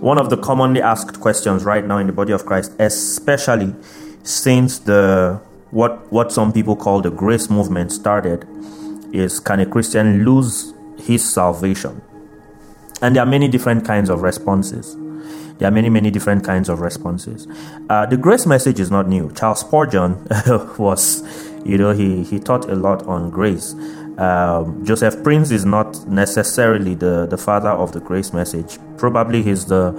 one of the commonly asked questions right now in the body of Christ, especially since the what what some people call the grace movement started, is can a Christian lose his salvation? And there are many different kinds of responses. There are many, many different kinds of responses. Uh, the grace message is not new. Charles Spurgeon was, you know, he, he taught a lot on grace. Um, Joseph Prince is not necessarily the, the father of the grace message. Probably he's the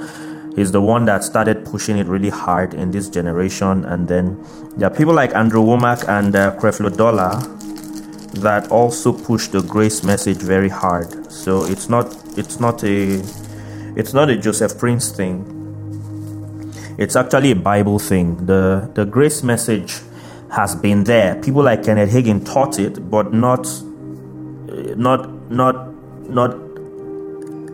he's the one that started pushing it really hard in this generation. And then there are people like Andrew Wommack and uh, Creflo Dollar that also push the grace message very hard. So it's not it's not a it's not a Joseph Prince thing. It's actually a Bible thing. The the grace message has been there. People like Kenneth Hagin taught it, but not not not not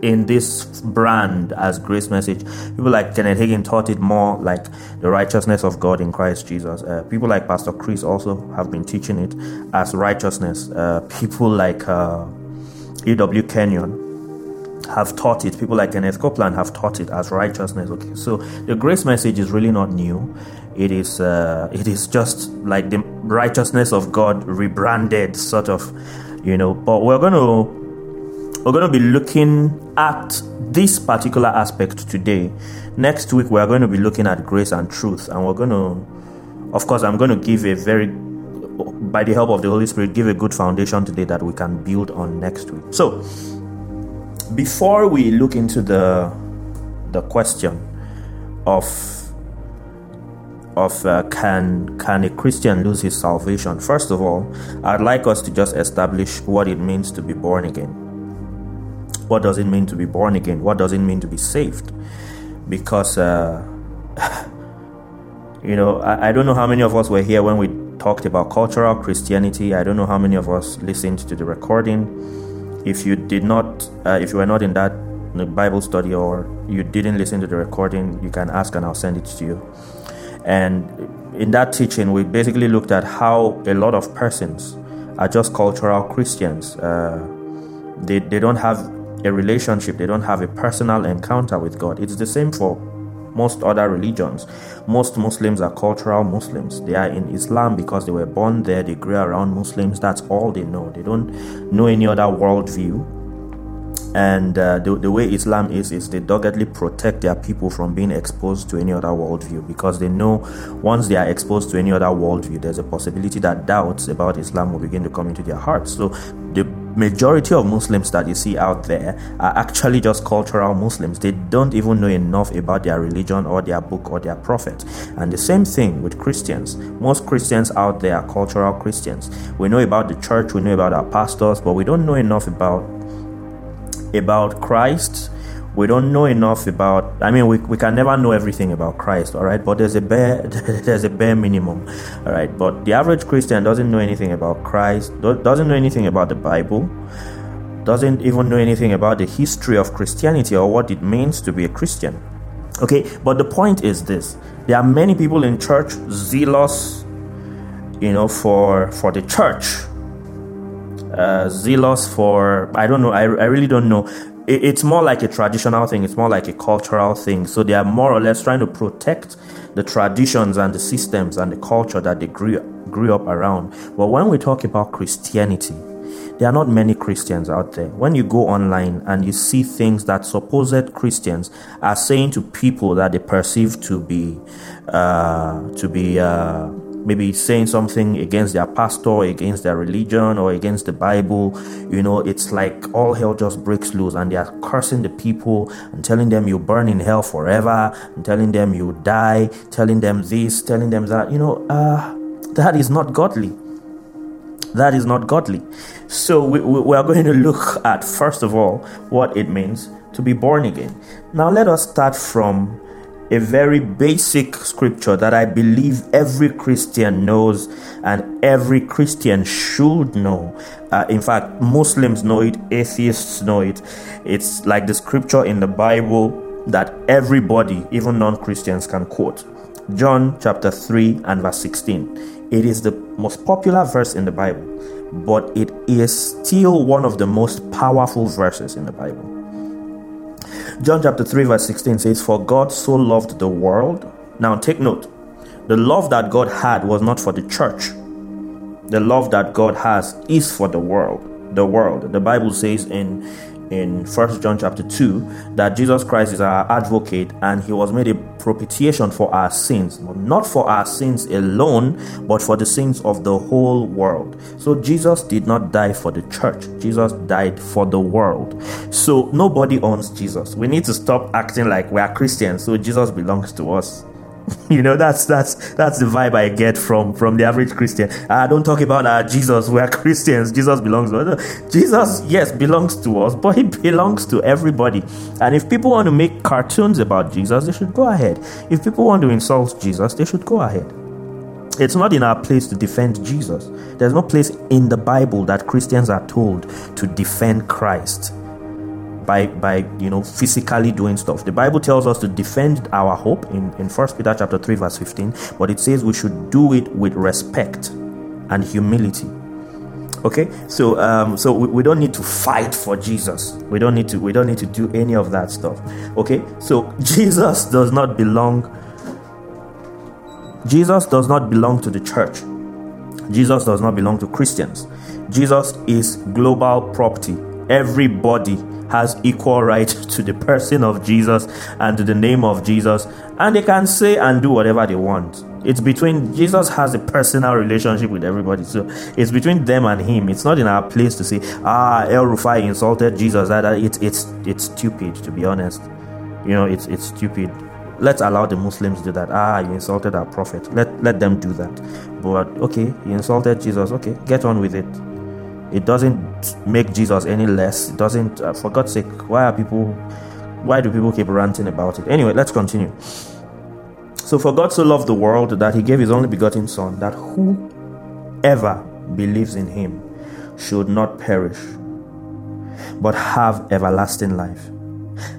in this brand as grace message. People like Kenneth Hagin taught it more like the righteousness of God in Christ Jesus. Uh, people like Pastor Chris also have been teaching it as righteousness. Uh, people like uh, E.W. Kenyon have taught it. People like Kenneth Copeland have taught it as righteousness. Okay, so the grace message is really not new. It is uh, it is just like the righteousness of God rebranded, sort of, you know. But we're gonna we're gonna be looking at this particular aspect today. Next week we're going to be looking at grace and truth, and we're gonna, of course, I'm going to give a very by the help of the Holy Spirit, give a good foundation today that we can build on next week. So, before we look into the the question of of uh, can can a Christian lose his salvation? First of all, I'd like us to just establish what it means to be born again. What does it mean to be born again? What does it mean to be saved? Because uh, you know, I, I don't know how many of us were here when we talked about cultural Christianity. I don't know how many of us listened to the recording if you did not, uh, if you were not in that Bible study or you didn't listen to the recording, you can ask and I'll send it to you. And in that teaching, we basically looked at how a lot of persons are just cultural Christians. Uh, they, they don't have a relationship, they don't have a personal encounter with God. It's the same for most other religions. Most Muslims are cultural Muslims. They are in Islam because they were born there, they grew around Muslims. That's all they know. They don't know any other worldview. And uh, the, the way Islam is, is they doggedly protect their people from being exposed to any other worldview because they know once they are exposed to any other worldview, there's a possibility that doubts about Islam will begin to come into their hearts. So the majority of Muslims that you see out there are actually just cultural Muslims. They don't even know enough about their religion or their book or their prophet. And the same thing with Christians. Most Christians out there are cultural Christians. We know about the church, we know about our pastors, but we don't know enough about about Christ. We don't know enough about i mean we, we can never know everything about christ all right? But there's a bare there's a bare minimum all right? But the average christian doesn't know anything about christ doesn't know anything about the bible doesn't even know anything about the history of christianity or what it means to be a christian okay? But the point is this there are many people in church zealous you know for for the church uh, zealous for i don't know I, I really don't know. It's more like a traditional thing it's more like a cultural thing. So they are more or less trying to protect the traditions and the systems and the culture that they grew grew up around. But when we talk about christianity there are not many christians out there. When you go online and you see things that supposed christians are saying to people that they perceive to be uh, to be uh, maybe saying something against their pastor, against their religion, or against the Bible, you know, it's like all hell just breaks loose and they are cursing the people and telling them you burn in hell forever, and telling them you die, telling them this, telling them that, you know, uh, that is not godly. That is not godly. So we, we are going to look at, first of all, what it means to be born again. Now let us start from a very basic scripture that I believe every Christian knows and every Christian should know. Uh, in fact, Muslims know it, atheists know it. It's like the scripture in the Bible that everybody, even non Christians, can quote. John chapter 3 and verse 16. It is the most popular verse in the Bible, but it is still one of the most powerful verses in the Bible. John chapter 3, verse 16 says, For God so loved the world. Now take note, the love that God had was not for the church. The love that God has is for the world. The world. The Bible says in in First John chapter 2 that Jesus Christ is our advocate and he was made a propitiation for our sins, not for our sins alone, but for the sins of the whole world. So Jesus did not die for the church, Jesus died for the world. So nobody owns Jesus. We need to stop acting like we are Christians, so Jesus belongs to us. you know that's that's that's the vibe i get from from the average christian. Uh, don't talk about uh, jesus we are christians. Jesus belongs to us. Jesus yes belongs to us but he belongs to everybody. And if people want to make cartoons about jesus they should go ahead. If people want to insult jesus they should go ahead. It's not in our place to defend jesus. There's no place in the bible that christians are told to defend christ by by you know physically doing stuff. The Bible tells us to defend our hope in in First Peter chapter three verse fifteen, but it says we should do it with respect and humility. Okay, so um, so we, we don't need to fight for Jesus. We don't need to we don't need to do any of that stuff. Okay, so Jesus does not belong. Jesus does not belong to the church. Jesus does not belong to Christians. Jesus is global property. Everybody has equal right to the person of Jesus and to the name of Jesus, and they can say and do whatever they want. It's between Jesus has a personal relationship with everybody, so it's between them and him. It's not in our place to say, ah, El Rufai insulted Jesus. That it's it's it's stupid to be honest. You know, it's it's stupid. Let's allow the Muslims do that. Ah, you insulted our prophet. Let let them do that. But okay, you insulted Jesus. Okay, get on with it it doesn't make Jesus any less. It doesn't, uh, for God's sake, why are people, why do people keep ranting about it? Anyway, let's continue. So, for God so loved the world that he gave his only begotten Son, that whoever believes in him should not perish, but have everlasting life.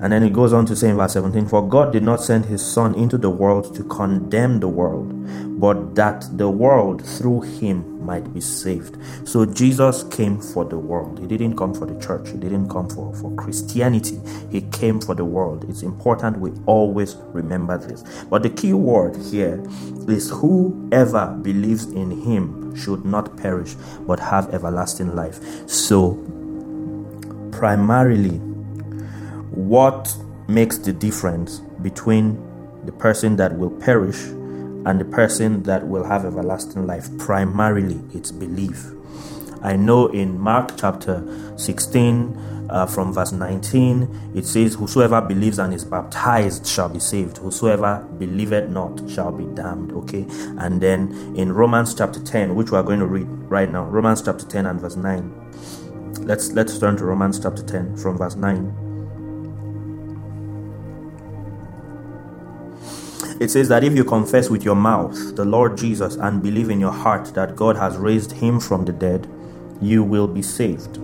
And then it goes on to say in verse 17 For God did not send his Son into the world to condemn the world, but that the world through him might be saved. So Jesus came for the world. He didn't come for the church, he didn't come for, for Christianity. He came for the world. It's important we always remember this. But the key word here is whoever believes in him should not perish but have everlasting life. So, primarily, what makes the difference between the person that will perish and the person that will have everlasting life primarily it's belief. I know in mark chapter 16 uh, from verse 19 it says whosoever believes and is baptized shall be saved. Whosoever believeth not shall be damned. Okay? And then in romans chapter 10 which we are going to read right now romans chapter 10 and verse 9 let's let's turn to romans chapter 10 from verse 9 It says that if you confess with your mouth the Lord Jesus and believe in your heart that God has raised him from the dead, you will be saved.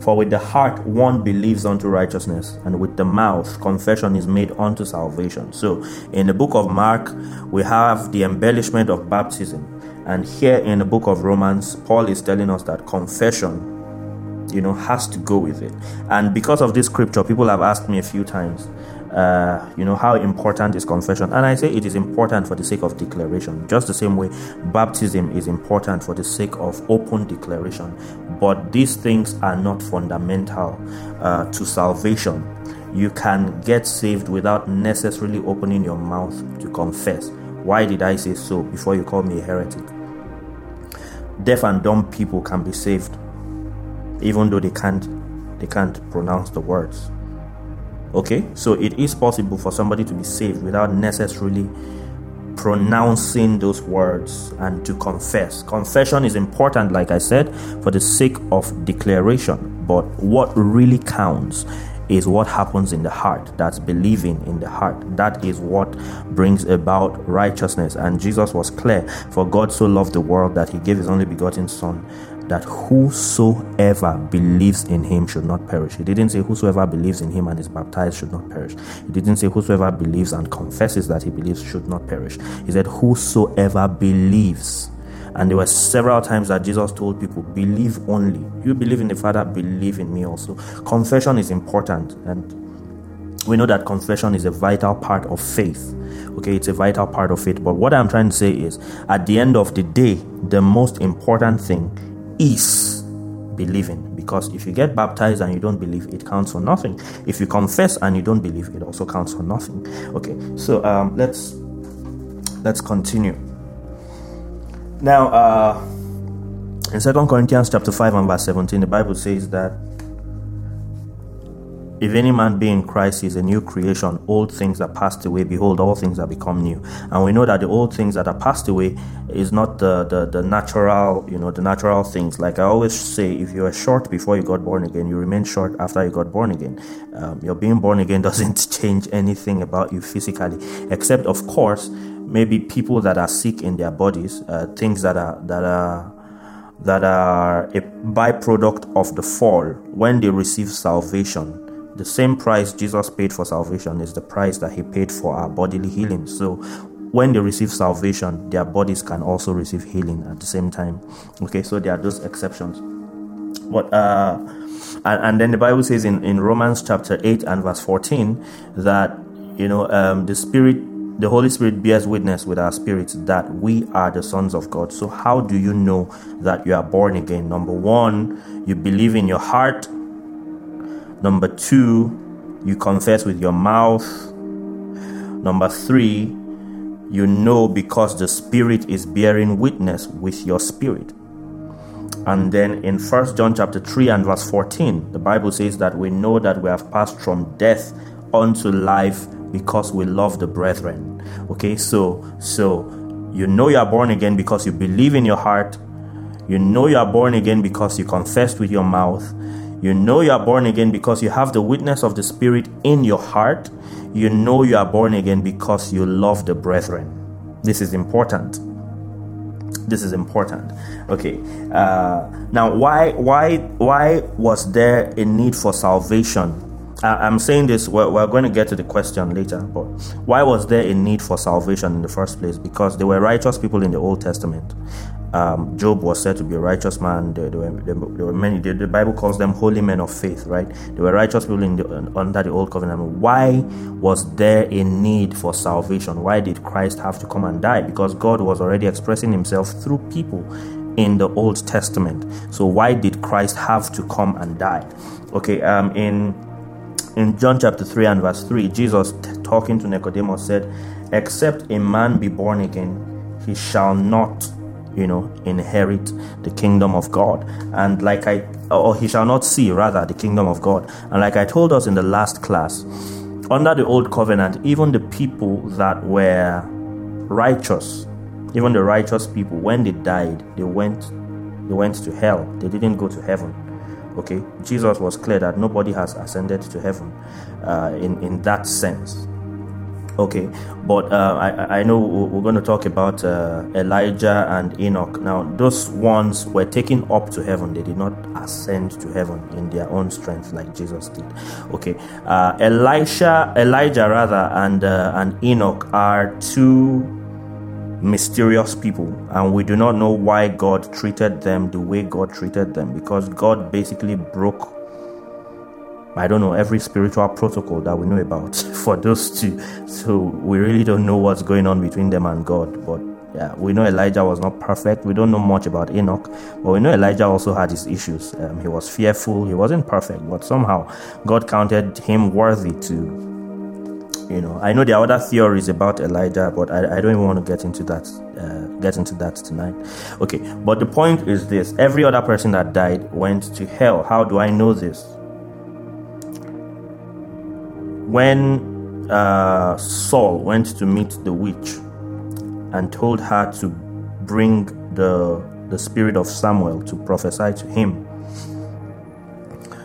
For with the heart one believes unto righteousness, and with the mouth confession is made unto salvation. So, in the book of Mark, we have the embellishment of baptism. And here in the book of Romans, Paul is telling us that confession, you know, has to go with it. And because of this scripture, people have asked me a few times, uh, you know, how important is confession? And I say it is important for the sake of declaration, just the same way baptism is important for the sake of open declaration. But these things are not fundamental uh, to salvation. You can get saved without necessarily opening your mouth to confess. Why did I say so before you call me a heretic? Deaf and dumb people can be saved even though they can't they can't pronounce the words Okay, so it is possible for somebody to be saved without necessarily pronouncing those words and to confess. Confession is important, like I said, for the sake of declaration. But what really counts is what happens in the heart. That's believing in the heart. That is what brings about righteousness. And Jesus was clear for God so loved the world that he gave his only begotten Son that whosoever believes in him should not perish. He didn't say whosoever believes in him and is baptized should not perish. He didn't say whosoever believes and confesses that he believes should not perish. He said whosoever believes. And there were several times that Jesus told people, believe only. You believe in the Father, believe in me also. Confession is important. And we know that confession is a vital part of faith. Okay, it's a vital part of faith. But what I'm trying to say is, at the end of the day, the most important thing is believing. Because if you get baptized and you don't believe, it counts for nothing. If you confess and you don't believe, it also counts for nothing. Okay, so um, let's let's continue. Now, uh, in Second Corinthians chapter five and verse seventeen, the Bible says that if any man be in Christ, he is a new creation. Old things are passed away. Behold, all things are become new. And we know that the old things that are passed away is not the, the, the natural, you know, the natural things. Like I always say, if you are short before you got born again, you remain short after you got born again. Um, your being born again doesn't change anything about you physically, except of course, maybe people that are sick in their bodies, uh, things that are that are that are a byproduct of the fall when they receive salvation the same price Jesus paid for salvation is the price that He paid for our bodily healing. So when they receive salvation, their bodies can also receive healing at the same time. Okay, so there are those exceptions. But uh and, and then the Bible says in, in Romans chapter 8 and verse 14 that you know um the spirit the Holy Spirit bears witness with our spirits that we are the sons of God. So, how do you know that you are born again? Number one, you believe in your heart Number two, you confess with your mouth. Number three, you know because the Spirit is bearing witness with your spirit. And then in First John chapter 3 and verse 14, the Bible says that we know that we have passed from death unto life because we love the brethren. Okay, so so you know you are born again because you believe in your heart. You know you are born again because you confessed with your mouth. You know you are born again because you have the witness of the Spirit in your heart. You know you are born again because you love the brethren. This is important. This is important. Okay. Uh, now, why, why, why was there a need for salvation I'm saying this, we're, we're, going to get to the question later, but why was there a need for salvation in the first place? Because there were righteous people in the Old Testament. Um, Job was said to be a righteous man. There, there, were, there were, many. The, the, Bible calls them holy men of faith, right? There were righteous people the, under the old covenant. Why was there a need for salvation? Why did Christ have to come and die? Because God was already expressing Himself through people in the Old Testament. So why did Christ have to come and die? Okay, um, in in John chapter 3 and verse 3, Jesus talking to Nicodemus said, Except a man be born again, he shall not you know, inherit the kingdom of God. And like I, or he shall not see, rather, the kingdom of God. And like I told us in the last class, under the old covenant, even the people that were righteous, even the righteous people, when they died, they went, they went to hell. They didn't go to heaven. Okay, Jesus was clear that nobody has ascended to heaven, uh, in in that sense. Okay, but uh, I, I know we're going to talk about uh, Elijah and Enoch. Now, those ones were taken up to heaven, they did not ascend to heaven in their own strength like Jesus did. Okay, uh, Elisha, Elijah rather, and, uh, and Enoch are two mysterious people, and we do not know why God treated them the way God treated them because God basically broke I don't know every spiritual protocol that we know about for those two. So we really don't know what's going on between them and God. But yeah, we know Elijah was not perfect. We don't know much about Enoch, but we know Elijah also had his issues. Um, he was fearful. He wasn't perfect, but somehow God counted him worthy to. You know, I know there are other theories about Elijah, but I, I don't even want to get into that. Uh, get into that tonight. Okay, but the point is this: every other person that died went to hell. How do I know this? when uh, Saul went to meet the witch and told her to bring the, the spirit of Samuel to prophesy to him,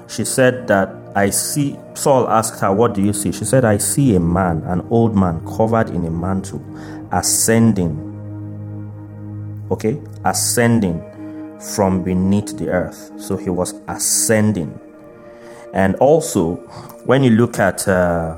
she said that I see, Saul asked her, What do you see? She said, I see a man, an old man, covered in a mantle, ascending, okay, ascending from beneath the earth. So he was ascending. And also, when you look at uh,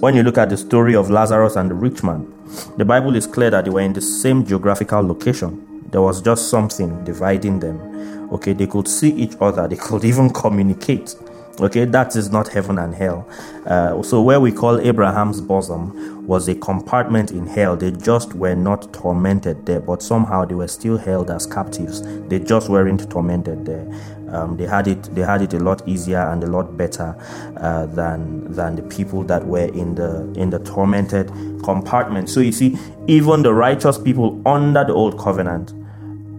when you look at the story of Lazarus and the rich man, the Bible is clear that they were in the same geographical location. There was just something dividing them. Okay, they could see each other, they could even communicate. Okay, that is not heaven and hell. Uh, so, where we call Abraham's bosom was a compartment in hell. They just were not tormented there, but somehow they were still held as captives. They just weren't tormented there. Um, they had it. They had it a lot easier and a lot better uh, than than the people that were in the in the tormented compartment. So you see, even the righteous people under the old covenant,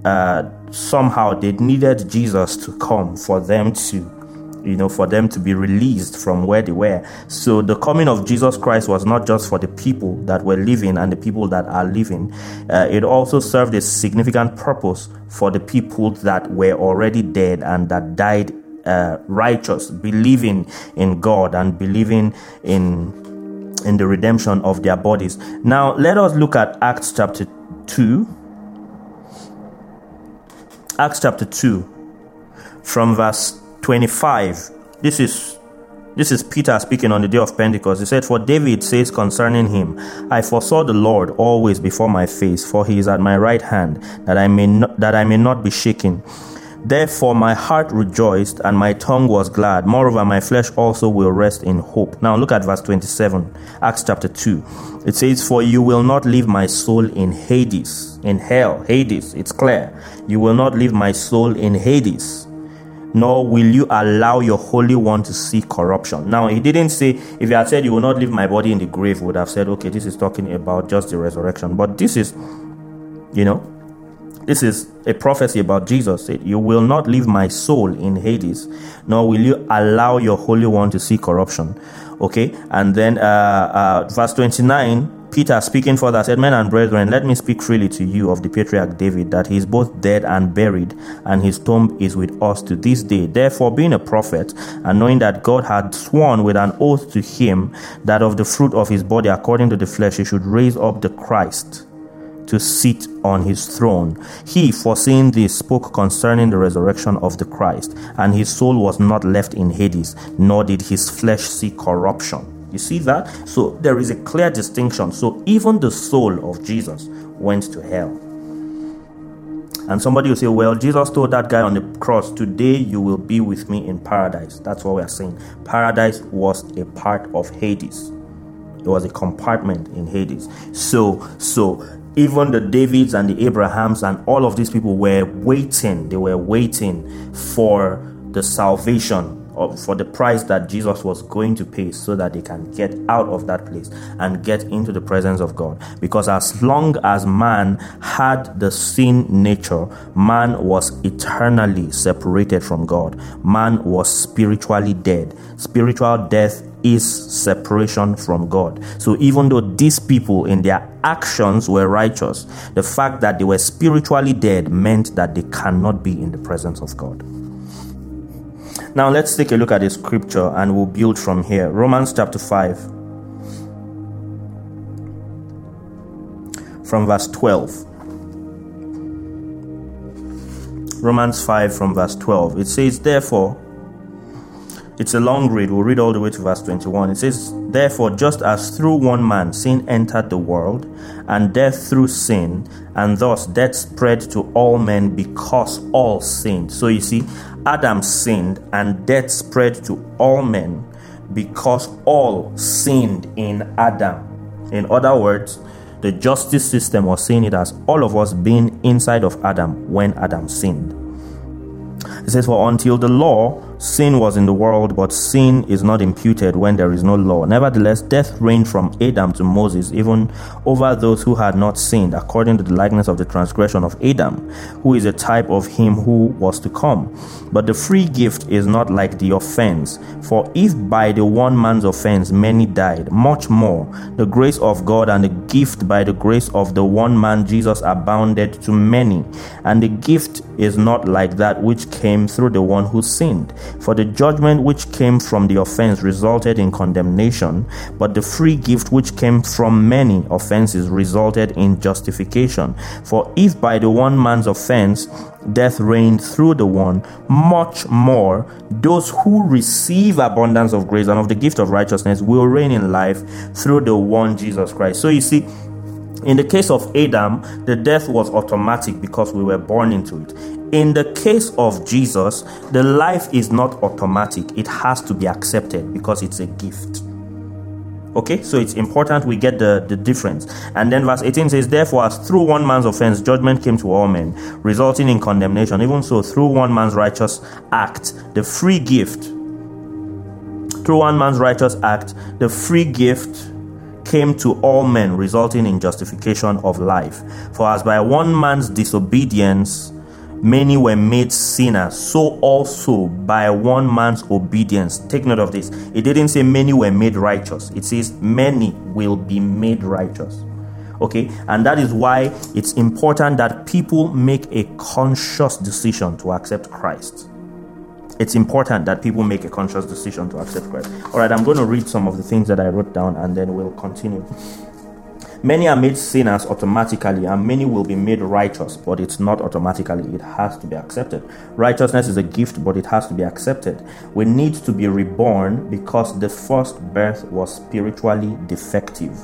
uh, somehow they needed Jesus to come for them to you know, for them to be released from where they were. So the coming of Jesus Christ was not just for the people that were living and the people that are living, uh, it also served a significant purpose for the people that were already dead and that died uh, righteous, believing in God and believing in in the redemption of their bodies. Now let us look at Acts chapter two. Acts chapter 2 from verse 25. This is this is Peter speaking on the day of Pentecost. He said, For David says concerning him, I foresaw the Lord always before my face, for he is at my right hand, that I may not, that I may not be shaken. Therefore my heart rejoiced and my tongue was glad. Moreover, my flesh also will rest in hope. Now look at verse 27, Acts chapter 2. It says, For you will not leave my soul in Hades, in hell, Hades. It's clear. You will not leave my soul in Hades nor will you allow your Holy One to see corruption. Now, he didn't say, if he had said, You will not leave my body in the grave, would have said, Okay, this is talking about just the resurrection. But this is, you know, this is a prophecy about Jesus. You will not leave my soul in Hades, nor will you allow your Holy One to see corruption. Okay, and then uh, uh, verse 29 Peter, speaking further, said, Men and brethren, let me speak freely to you of the patriarch David, that he is both dead and buried, and his tomb is with us to this day. Therefore, being a prophet, and knowing that God had sworn with an oath to him that of the fruit of his body, according to the flesh, he should raise up the Christ to sit on his throne. He, foreseeing this, spoke concerning the resurrection of the Christ, and his soul was not left in Hades, nor did his flesh see corruption. You see that? So there is a clear distinction. So even the soul of Jesus went to hell. And somebody will say, Well, Jesus told that guy on the cross, Today you will be with me in paradise. That's what we are saying. Paradise was a part of Hades, it was a compartment in Hades. So, so even the Davids and the Abrahams and all of these people were waiting, they were waiting for the salvation for the price that Jesus was going to pay so that they can get out of that place and get into the presence of God. Because as long as man had the sin nature, man was eternally separated from God. Man was spiritually dead. Spiritual death is separation from God. So even though these people in their actions were righteous, the fact that they were spiritually dead meant that they cannot be in the presence of God. Now let's take a look at the scripture and we'll build from here. Romans chapter 5, from verse 12. Romans 5 from verse 12. It says, Therefore, it's a long read. We'll read all the way to verse 21. It says, Therefore, just as through one man sin entered the world, and death through sin, and thus death spread to all men because all sinned. So you see, Adam sinned, and death spread to all men because all sinned in Adam. In other words, the justice system was saying it as all of us being inside of Adam when Adam sinned. It says, For until the law, Sin was in the world, but sin is not imputed when there is no law. Nevertheless, death reigned from Adam to Moses, even over those who had not sinned, according to the likeness of the transgression of Adam, who is a type of him who was to come. But the free gift is not like the offense. For if by the one man's offense many died, much more the grace of God and the gift by the grace of the one man Jesus abounded to many. And the gift is not like that which came through the one who sinned. For the judgment which came from the offense resulted in condemnation, but the free gift which came from many offenses resulted in justification. For if by the one man's offense death reigned through the one, much more those who receive abundance of grace and of the gift of righteousness will reign in life through the one Jesus Christ. So you see, in the case of Adam, the death was automatic because we were born into it. In the case of Jesus, the life is not automatic, it has to be accepted because it's a gift. Okay, so it's important we get the, the difference. And then verse 18 says, Therefore, as through one man's offense, judgment came to all men, resulting in condemnation. Even so, through one man's righteous act, the free gift, through one man's righteous act, the free gift came to all men, resulting in justification of life. For as by one man's disobedience, many were made sinners, so also by one man's obedience. Take note of this. It didn't say many were made righteous, it says many will be made righteous. Okay, and that is why it's important that people make a conscious decision to accept Christ. It's important that people make a conscious decision to accept Christ. All right, I'm going to read some of the things that I wrote down and then we'll continue. Many are made sinners automatically, and many will be made righteous, but it's not automatically. It has to be accepted. Righteousness is a gift, but it has to be accepted. We need to be reborn because the first birth was spiritually defective.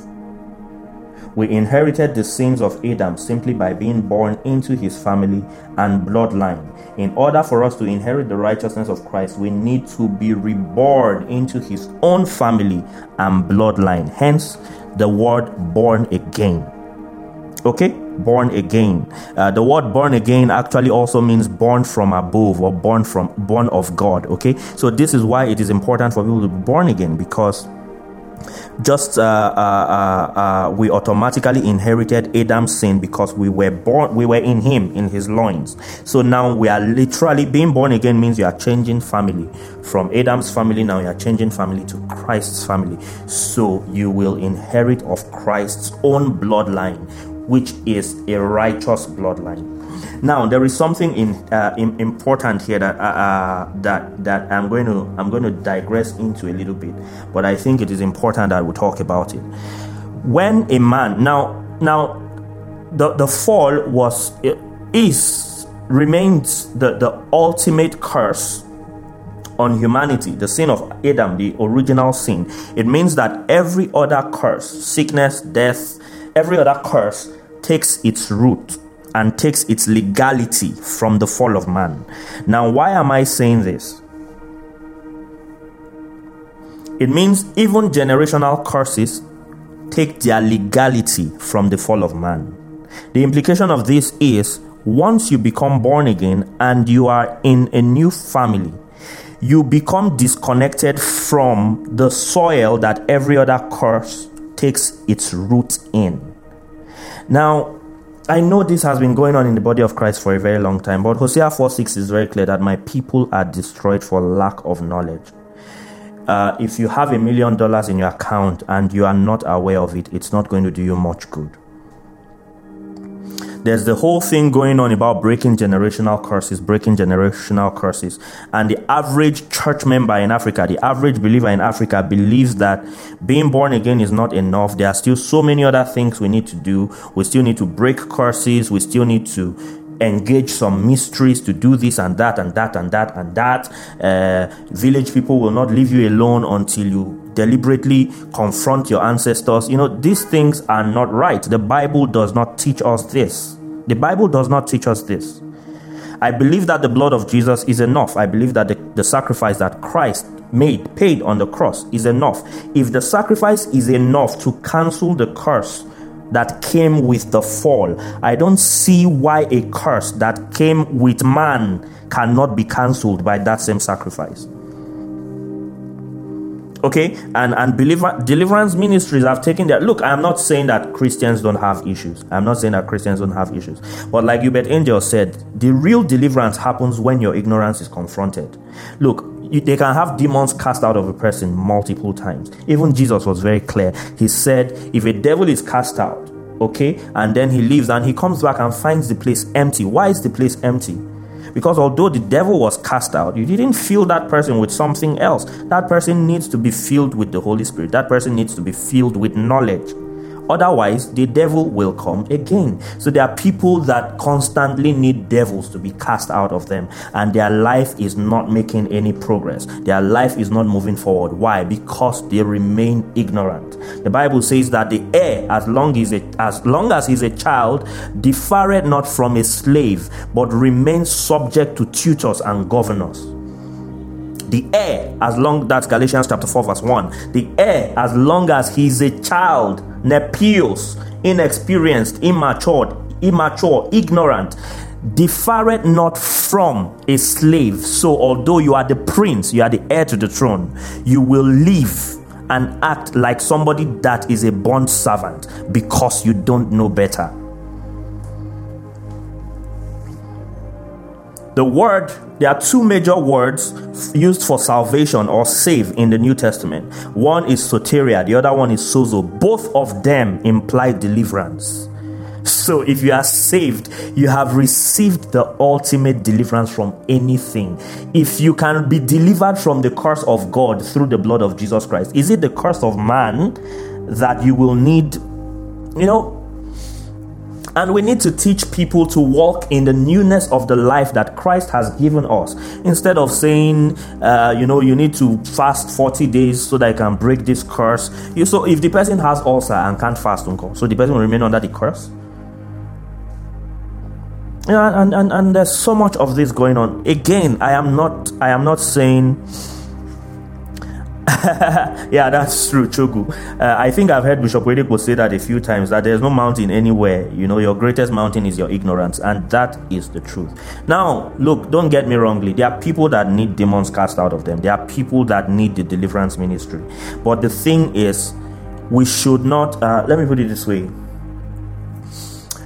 We inherited the sins of Adam simply by being born into his family and bloodline. In order for us to inherit the righteousness of Christ, we need to be reborn into his own family and bloodline. Hence, the word born again. Okay? Born again. Uh, the word born again actually also means born from above or born from born of God. Okay? So this is why it is important for people to be born again because just uh, uh, uh, uh, we automatically inherited Adam's sin because we were born, we were in him, in his loins. So now we are literally being born again means you are changing family from Adam's family. Now you are changing family to Christ's family. So you will inherit of Christ's own bloodline, which is a righteous bloodline. Now there is something in, uh, in important here that uh, uh, that that I'm going to I'm going to digress into a little bit, but I think it is important that we talk about it. When a man now now the the fall was is remains the the ultimate curse on humanity, the sin of Adam, the original sin. It means that every other curse, sickness, death, every other curse takes its root and takes its legality from the fall of man. Now, why am I saying this? It means even generational curses take their legality from the fall of man. The implication of this is once you become born again and you are in a new family, you become disconnected from the soil that every other curse takes its root in. Now, I know this has been going on in the body of Christ for a very long time, but Hosea 4 6 is very clear that my people are destroyed for lack of knowledge. Uh, if you have a million dollars in your account and you are not aware of it, it's not going to do you much good. There's the whole thing going on about breaking generational curses, breaking generational curses. And the average church member in Africa, the average believer in Africa believes that being born again is not enough. There are still so many other things we need to do. We still need to break curses. We still need to engage some mysteries to do this and that and that and that and that. Uh, village people will not leave you alone until you deliberately confront your ancestors. You know, these things are not right. The Bible does not teach us this. The Bible does not teach us this. I believe that the blood of Jesus is enough. I believe that the, the sacrifice that Christ made, paid on the cross, is enough. If the sacrifice is enough to cancel the curse that came with the fall. I don't see why a curse that came with man cannot be cancelled by that same sacrifice. Okay, and and believer, deliverance ministries have taken that look. I'm not saying that Christians don't have issues. I'm not saying that Christians don't have issues. But like you, Uebert Angel said, the real deliverance happens when your ignorance is confronted. Look, you, they can have demons cast out of a person multiple times. Even Jesus was very clear. He said, if a devil is cast out, okay, and then he leaves and he comes back and finds the place empty. Why is the place empty? Because although the devil was cast out, you didn't fill that person with something else. That person needs to be filled with the Holy Spirit. That person needs to be filled with knowledge. Otherwise, the devil will come again. So there are people that constantly need devils to be cast out of them, and their life is not making any progress. Their life is not moving forward. Why? Because they remain ignorant. The Bible says that the heir, as long as a, as long as he's a child, differeth not from a slave, but remains subject to tutors and governors the heir, as long that's Galatians chapter 4, verse 1. The heir, as long as he's a child, nepios, inexperienced, immature, immature, ignorant, differeth not from a slave. So, although you are the prince, you are the heir to the throne, you will live and act like somebody that is a bond servant because you don't know better. The word, there are two major words used for salvation or save in the New Testament. One is soteria, the other one is sozo. Both of them imply deliverance. So if you are saved, you have received the ultimate deliverance from anything. If you can be delivered from the curse of God through the blood of Jesus Christ, is it the curse of man that you will need? You know, and we need to teach people to walk in the newness of the life that Christ has given us. Instead of saying, uh, you know, you need to fast 40 days so that I can break this curse. You, so if the person has ulcer and can't fast, uncle, so the person will remain under the curse. Yeah, and, and, and there's so much of this going on. Again, I am not I am not saying yeah, that's true, Chogu. Uh, I think I've heard Bishop Oyedepo say that a few times that there's no mountain anywhere. You know, your greatest mountain is your ignorance, and that is the truth. Now, look, don't get me wrongly. There are people that need demons cast out of them. There are people that need the deliverance ministry. But the thing is, we should not. Uh, let me put it this way.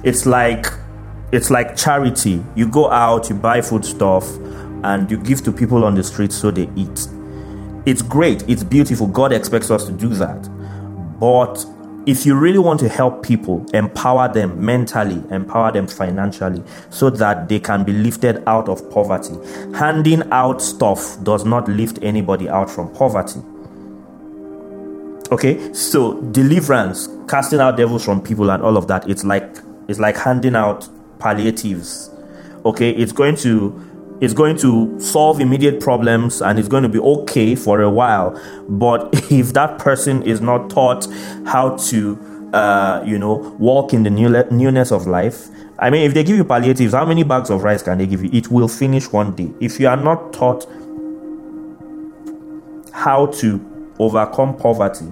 It's like it's like charity. You go out, you buy food stuff, and you give to people on the street so they eat it's great, it's beautiful. God expects us to do that. But if you really want to help people, empower them mentally, empower them financially, so that they can be lifted out of poverty. Handing out stuff does not lift anybody out from poverty. Okay, so deliverance, casting out devils from people, and all of that, it's like it's like handing out palliatives. Okay, it's going to it's going to solve immediate problems and it's going to be okay for a while. But if that person is not taught how to, uh, you know, walk in the new newness of life, I mean, if they give you palliatives, how many bags of rice can they give you? It will finish one day. If you are not taught how to overcome poverty,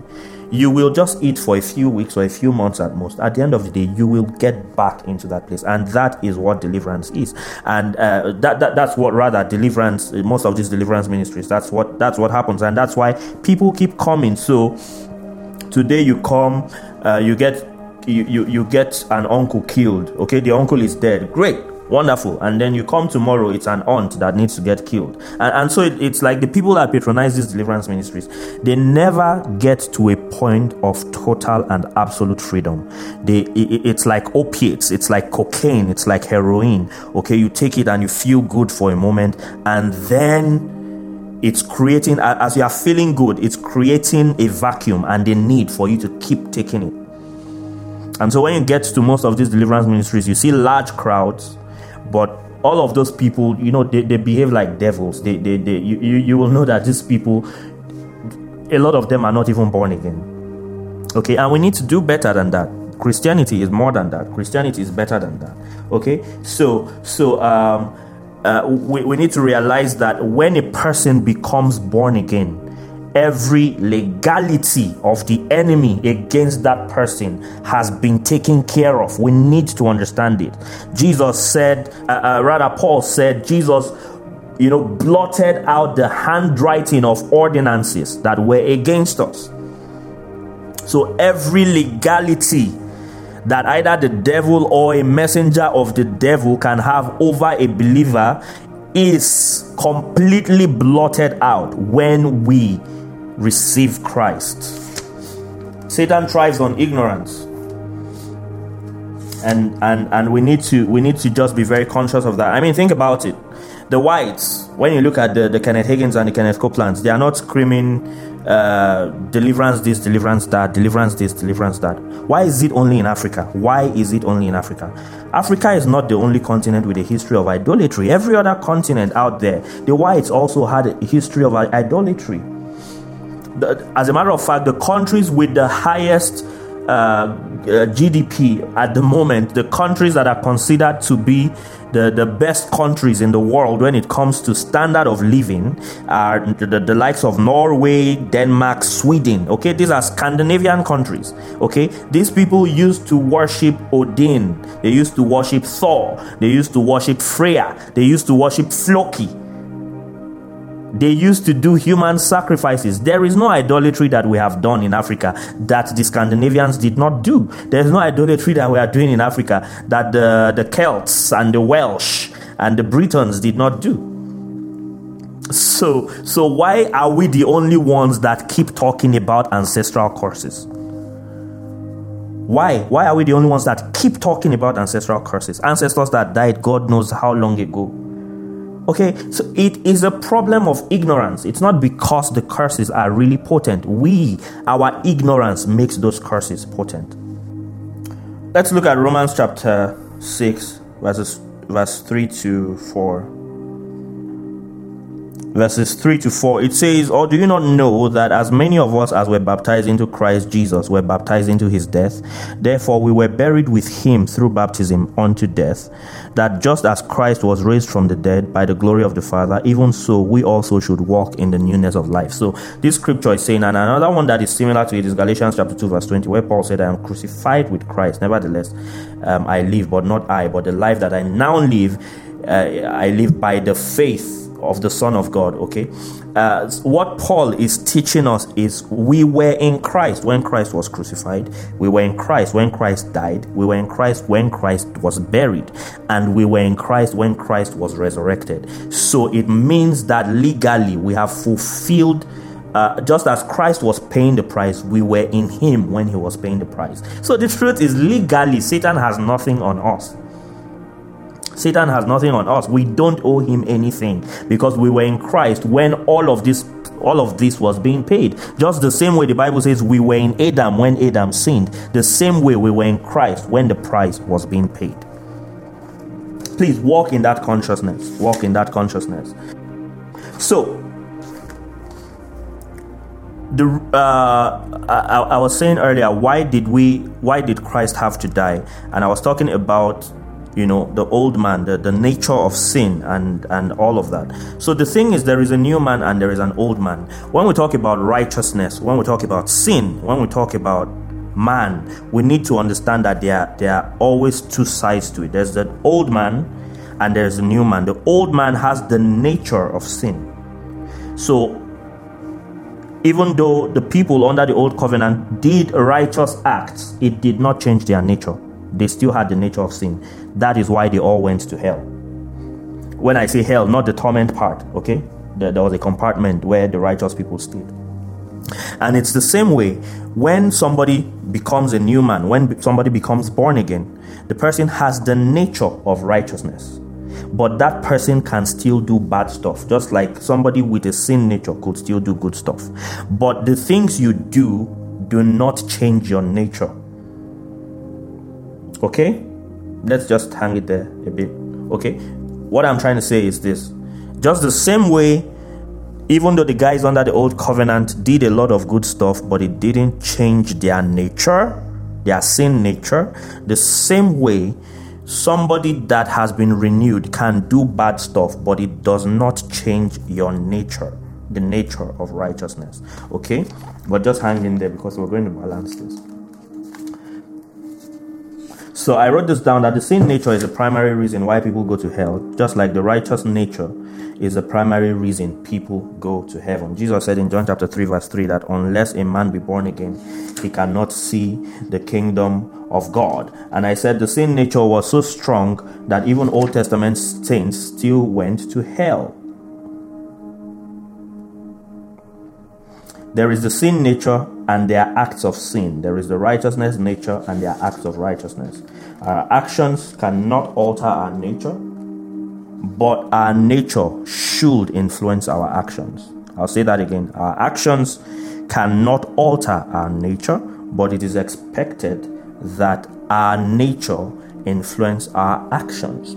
you will just eat for a few weeks or a few months at most. At the end of the day, you will get back into that place, and that is what deliverance is. And uh, that, that that's what rather deliverance. Most of these deliverance ministries. That's what that's what happens, and that's why people keep coming. So today you come, uh, you get you, you you get an uncle killed. Okay, the uncle is dead. Great wonderful. And then you come tomorrow it's an aunt that needs to get killed. And, and so it, it's like the people that patronize these deliverance ministries they never get to a point of total and absolute freedom. They it, it's like opiates it's like cocaine it's like heroin. Okay you take it and you feel good for a moment and then it's creating as you are feeling good it's creating a vacuum and a need for you to keep taking it. And so when you get to most of these deliverance ministries you see large crowds but all of those people, you know, they, they behave like devils. They, they, they you, you, will know that these people, a lot of them are not even born again. Okay, and we need to do better than that. Christianity is more than that. Christianity is better than that. Okay, so so um, uh, we, we need to realize that when a person becomes born again, every legality of the enemy against that person has been taken care of. We need to understand it. Jesus said, uh, uh, rather, Paul said, Jesus, you know, blotted out the handwriting of ordinances that were against us. So every legality that either the devil or a messenger of the devil can have over a believer is completely blotted out when we receive Christ. Satan thrives on ignorance. And, and and we need to we need to just be very conscious of that. I mean, think about it. The whites, when you look at the, the Kenneth Hagins and the Kenneth Copelands, they are not screaming uh, deliverance this, deliverance that, deliverance this, deliverance that. Why is it only in Africa? Why is it only in Africa? Africa is not the only continent with a history of idolatry. Every other continent out there, the whites also had a history of idolatry. The, as a matter of fact, the countries with the highest uh, uh, GDP at the moment, the countries that are considered to be the, the best countries in the world when it comes to standard of living are the, the, the, likes of Norway, Denmark, Sweden. Okay, these are Scandinavian countries. Okay, these people used to worship Odin, they used to worship Thor, they used to worship Freya, they used to worship Floki they used to do human sacrifices. There is no idolatry that we have done in Africa that the Scandinavians did not do. There is no idolatry that we are doing in Africa that the, the Celts and the Welsh and the Britons did not do. So, so why are we the only ones that keep talking about ancestral curses? Why? Why are we the only ones that keep talking about ancestral curses? Ancestors that died God knows how long ago Okay, so it is a problem of ignorance. It's not because the curses are really potent. We, our ignorance, makes those curses potent. Let's look at Romans chapter 6, verses, verse 3 to 4 verses 3 to 4, it says, Or do you not know that as many of us as were baptized into Christ Jesus were baptized into his death? Therefore, we were buried with him through baptism unto death, that just as Christ was raised from the dead by the glory of the Father, even so we also should walk in the newness of life. So, this scripture is saying, and another one that is similar to it is Galatians chapter 2, verse 20, where Paul said, I am crucified with Christ. Nevertheless, um, I live, but not I, but the life that I now live, uh, I live by the faith of the Son of God. Okay, uh, what Paul is teaching us is we were in Christ when Christ was crucified, we were in Christ when Christ died, we were in Christ when Christ was buried, and we were in Christ when Christ was resurrected. So it means that legally we have fulfilled. Uh, just as Christ was paying the price, we were in Him when He was paying the price. So the truth is, legally, Satan has nothing on us. Satan has nothing on us. We don't owe him anything because we were in Christ when all of this all of this was being paid. Just the same way the Bible says we were in Adam when Adam sinned, the same way we were in Christ when the price was being paid. Please walk in that consciousness. Walk in that consciousness. So, the uh, I, I was saying earlier, why did we? Why did Christ have to die? And I was talking about you know the old man the, the nature of sin and and all of that. So the thing is there is a new man and there is an old man. When we talk about righteousness when we talk about sin when we talk about man we need to understand that there are, there are always two sides to it. There's the old man and there's a new man. The old man has the nature of sin. So even though the people under the old covenant did righteous acts it did not change their nature they still had the nature of sin that is why they all went to hell. When I say hell, not the torment part, okay? There, there was a compartment where the righteous people stayed. And it's the same way when somebody becomes a new man, when somebody becomes born again, the person has the nature of righteousness. But that person can still do bad stuff, just like somebody with a sin nature could still do good stuff. But the things you do do not change your nature. Okay? let's just hang it there a bit. Okay? What I'm trying to say is this just the same way, even though the guys under the old covenant did a lot of good stuff, but it didn't change their nature, their sin nature, the same way somebody that has been renewed can do bad stuff, but it does not change your nature, the nature of righteousness. Okay? But just hang in there because we're going to balance this. So I wrote this down that the sin nature is the primary reason why people go to hell, just like the righteous nature is the primary reason people go to heaven. Jesus said in John chapter 3, verse 3 that unless a man be born again, he cannot see the kingdom of God. And I said the sin nature was so strong that even Old Testament saints still went to hell. There is the sin nature and their acts of sin. There is the righteousness nature and their acts of righteousness. Our actions cannot alter our nature. but our nature should influence our actions. I'll say that again. Our actions cannot alter our nature, but it is expected that our nature influence our actions.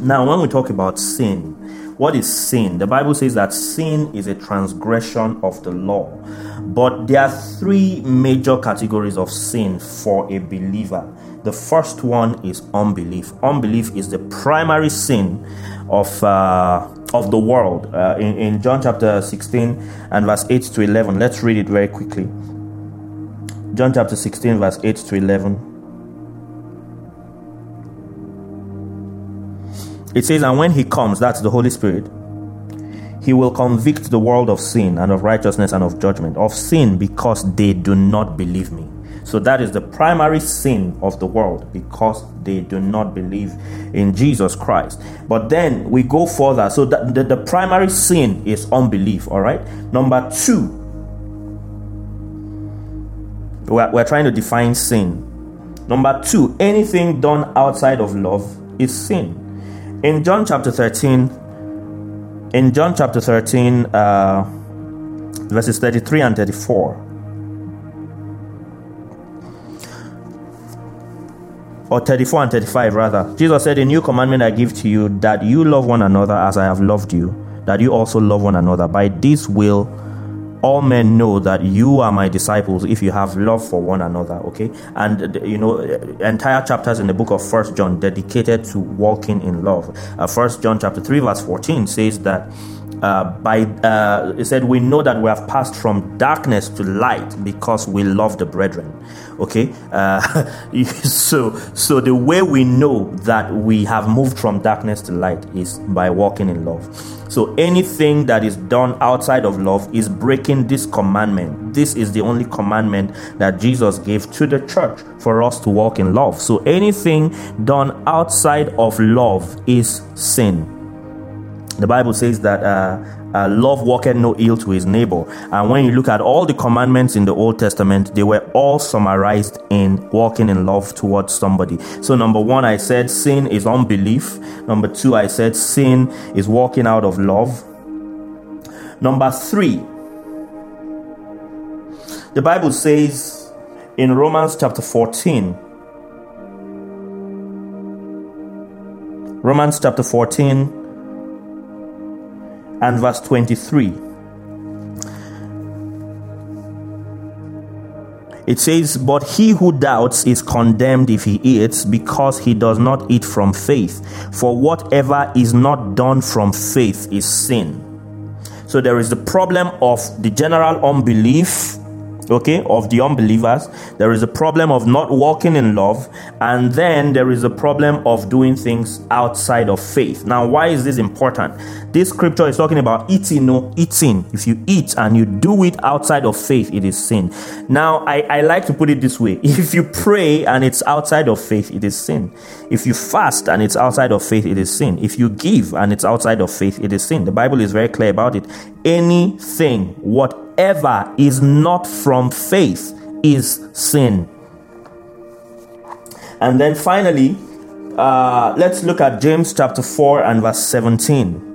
Now, when we talk about sin, what is sin? The Bible says that sin is a transgression of the law. But there are three major categories of sin for a believer. The first one is unbelief. Unbelief is the primary sin of uh, of the world. Uh, in, in John chapter 16 and verse 8 to 11, let's read it very quickly. John chapter 16, verse 8 to 11. It says, And when he comes, that's the Holy Spirit, he will convict the world of sin and of righteousness and of judgment. Of sin because they do not believe me. So that is the primary sin of the world because they do not believe in Jesus Christ. But then we go further. So that the, the primary sin is unbelief, all right? Number two, we're, we're trying to define sin. Number two, anything done outside of love is sin. In John chapter 13, in John chapter 13, uh, verses 33 and 34, or 34 and 35 rather, Jesus said, A new commandment I give to you, that you love one another as I have loved you, that you also love one another. By this will all men know that you are my disciples if you have love for one another okay? And you know entire chapters in the book of first john dedicated to walking in love. Uh, first john chapter 3 verse 14 says that uh, by uh, it said we know that we have passed from darkness to light because we love the brethren. Okay? Uh, so so the way we know that we have moved from darkness to light is by walking in love. So anything that is done outside of love is breaking this commandment. This is the only commandment that jesus gave to the church for us to walk in love. So anything done outside of love is sin the Bible says that uh, uh, love walketh no ill to his neighbor. And when you look at all the commandments in the Old Testament, they were all summarized in walking in love towards somebody. So, number one, I said sin is unbelief. Number two, I said sin is walking out of love. Number three, the Bible says in Romans chapter 14, Romans chapter 14 and verse 23. It says, But he who doubts is condemned if he eats, because he does not eat from faith. For whatever is not done from faith is sin. So there is the problem of the general unbelief okay, of the unbelievers. There is a problem of not walking in love, and then there is a problem of doing things outside of faith. Now, why is this important? This scripture is talking about eating, no eating. If you eat and you do it outside of faith, it is sin. Now, I, I like to put it this way if you pray and it's outside of faith, it is sin. If you fast and it's outside of faith, it is sin. If you give and it's outside of faith, it is sin. The Bible is very clear about it. Anything, whatever is not from faith is sin. And then finally, uh, let's look at James chapter 4 and verse 17.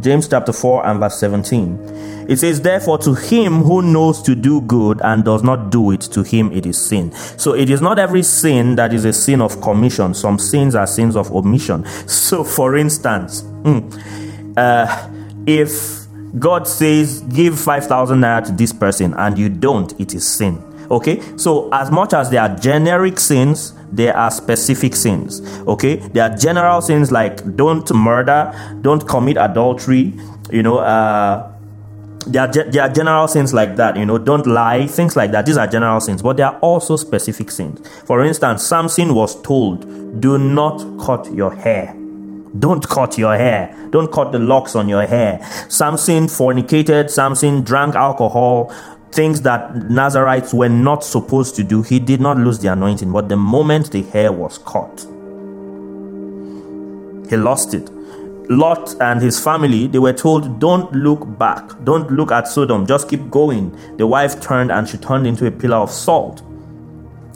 James chapter 4 and verse 17. It says, Therefore, to him who knows to do good and does not do it, to him it is sin. So it is not every sin that is a sin of commission. Some sins are sins of omission. So, for instance, mm, uh, if God says, give 5,000 naira to this person, and you don't, it is sin. Okay, so as much as there are generic sins, there are specific sins. Okay, there are general sins like don't murder, don't commit adultery, you know, uh, there are, there are general sins like that, you know, don't lie, things like that. These are general sins, but there are also specific sins. For instance, Samson was told, do not cut your hair. Don't cut your hair. Don't cut the locks on your hair. Samson fornicated. Samson drank alcohol. Things that Nazarites were not supposed to do. He did not lose the anointing, but the moment the hair was cut, he lost it. Lot and his family, they were told, Don't look back. Don't look at Sodom. Just keep going. The wife turned and she turned into a pillar of salt.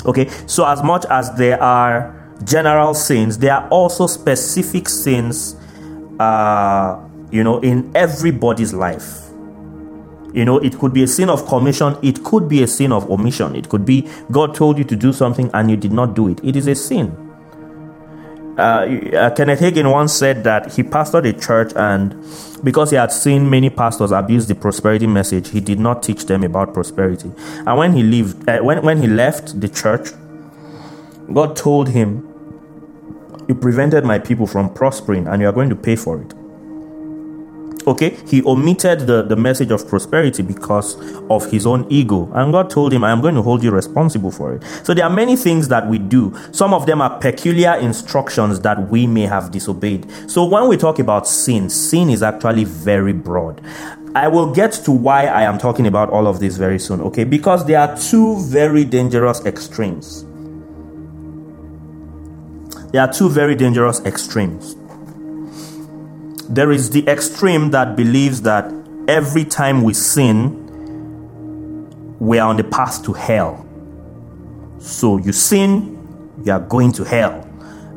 Okay, so as much as there are general sins, there are also specific sins, uh, you know, in everybody's life. You know, it could be a sin of commission, it could be a sin of omission. It could be God told you to do something and you did not do it. It is a sin. Uh, uh, Kenneth Hagin once said that he pastored a church and because he had seen many pastors abuse the prosperity message, he did not teach them about prosperity. And when he left, uh, when, when he left the church, God told him, You prevented my people from prospering and you are going to pay for it. Okay, he omitted the, the message of prosperity because of his own ego. And God told him, I am going to hold you responsible for it. So there are many things that we do. Some of them are peculiar instructions that we may have disobeyed. So when we talk about sin, sin is actually very broad. I will get to why I am talking about all of this very soon, okay? Because there are two very dangerous extremes. There are two very dangerous extremes. There is the extreme that believes that every time we sin, we are on the path to hell. So you sin, you are going to hell.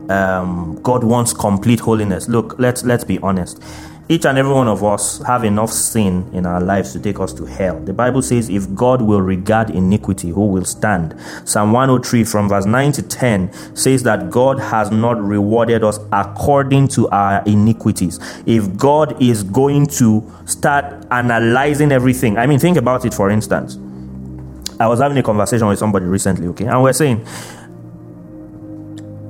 Um, God wants complete holiness. Look, let's let's be honest each and every one of us have enough sin in our lives to take us to hell. The Bible says, if God will regard iniquity, who will stand? Psalm 103 from verse 9 to 10 says that God has not rewarded us according to our iniquities. If God is going to start analyzing everything, I mean, think about it for instance. I was having a conversation with somebody recently, okay, and we're saying,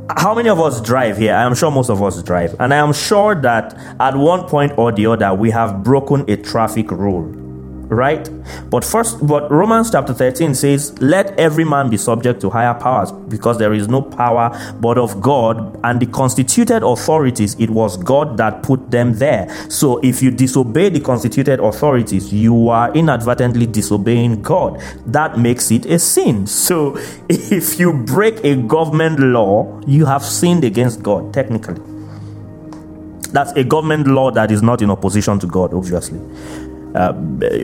how many of us drive here? I am sure most of us drive. And I am sure that at one point or the other, we have broken a traffic rule right? But first, but Romans chapter 13 says, Let every man be subject to higher powers, because there is no power but of God, and the constituted authorities, it was God that put them there. So if you disobey the constituted authorities, you are inadvertently disobeying God. That makes it a sin. So if you break a government law, you have sinned against God, technically. That's a government law that is not in opposition to God, obviously uh,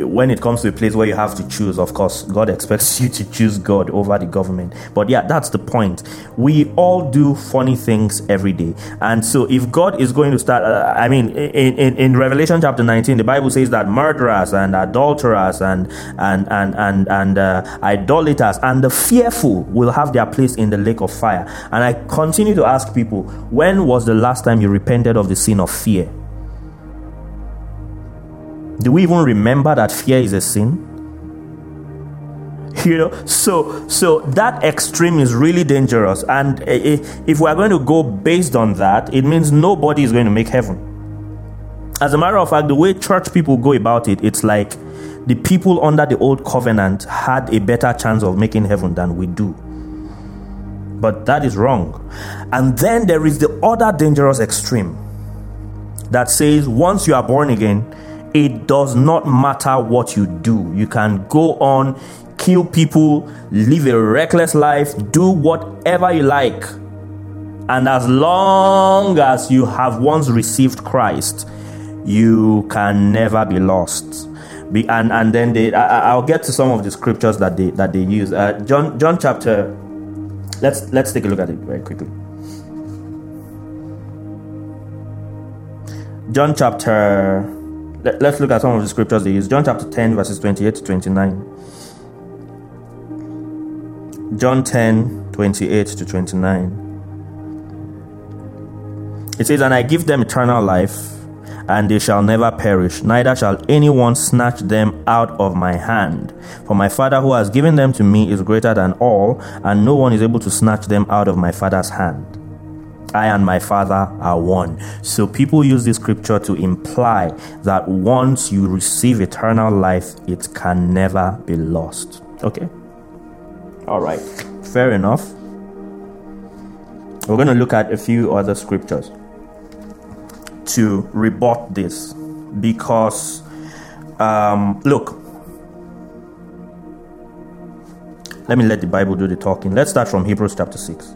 when it comes to a place where you have to choose, of course, God expects you to choose God over the government. But yeah, that's the point. We all do funny things every day. And so if God is going to start, uh, I mean, in, in, in, Revelation chapter 19, the Bible says that murderers and adulterers and, and, and, and, and uh, idolaters and the fearful will have their place in the lake of fire. And I continue to ask people, when was the last time you repented of the sin of fear? Do we even remember that fear is a sin? You know, so so that extreme is really dangerous, and eh, eh, if we are going to go based on that, it means nobody is going to make heaven. As a matter of fact, the way church people go about it, it's like the people under the old covenant had a better chance of making heaven than we do. But that is wrong. And then there is the other dangerous extreme that says once you are born again, it does not matter what you do. You can go on, kill people, live a reckless life, do whatever you like. And as long as you have once received Christ, you can never be lost. Be, and and then they, I, will get to some of the scriptures that they that they use. Uh, John John chapter. Let's let's take a look at it very quickly. John chapter let, us look at some of the scriptures they use. John chapter 10, verses 28 to 29. John 10, 28 to 29. It says, And I give them eternal life, and they shall never perish, neither shall anyone snatch them out of my hand. For my Father who has given them to me is greater than all, and no one is able to snatch them out of my Father's hand. I and my Father are one. So people use this scripture to imply that once you receive eternal life, it can never be lost. Okay? All right. Fair enough. We're going to look at a few other scriptures to rebut this because, um, look, let me let the Bible do the talking. Let's start from Hebrews chapter 6.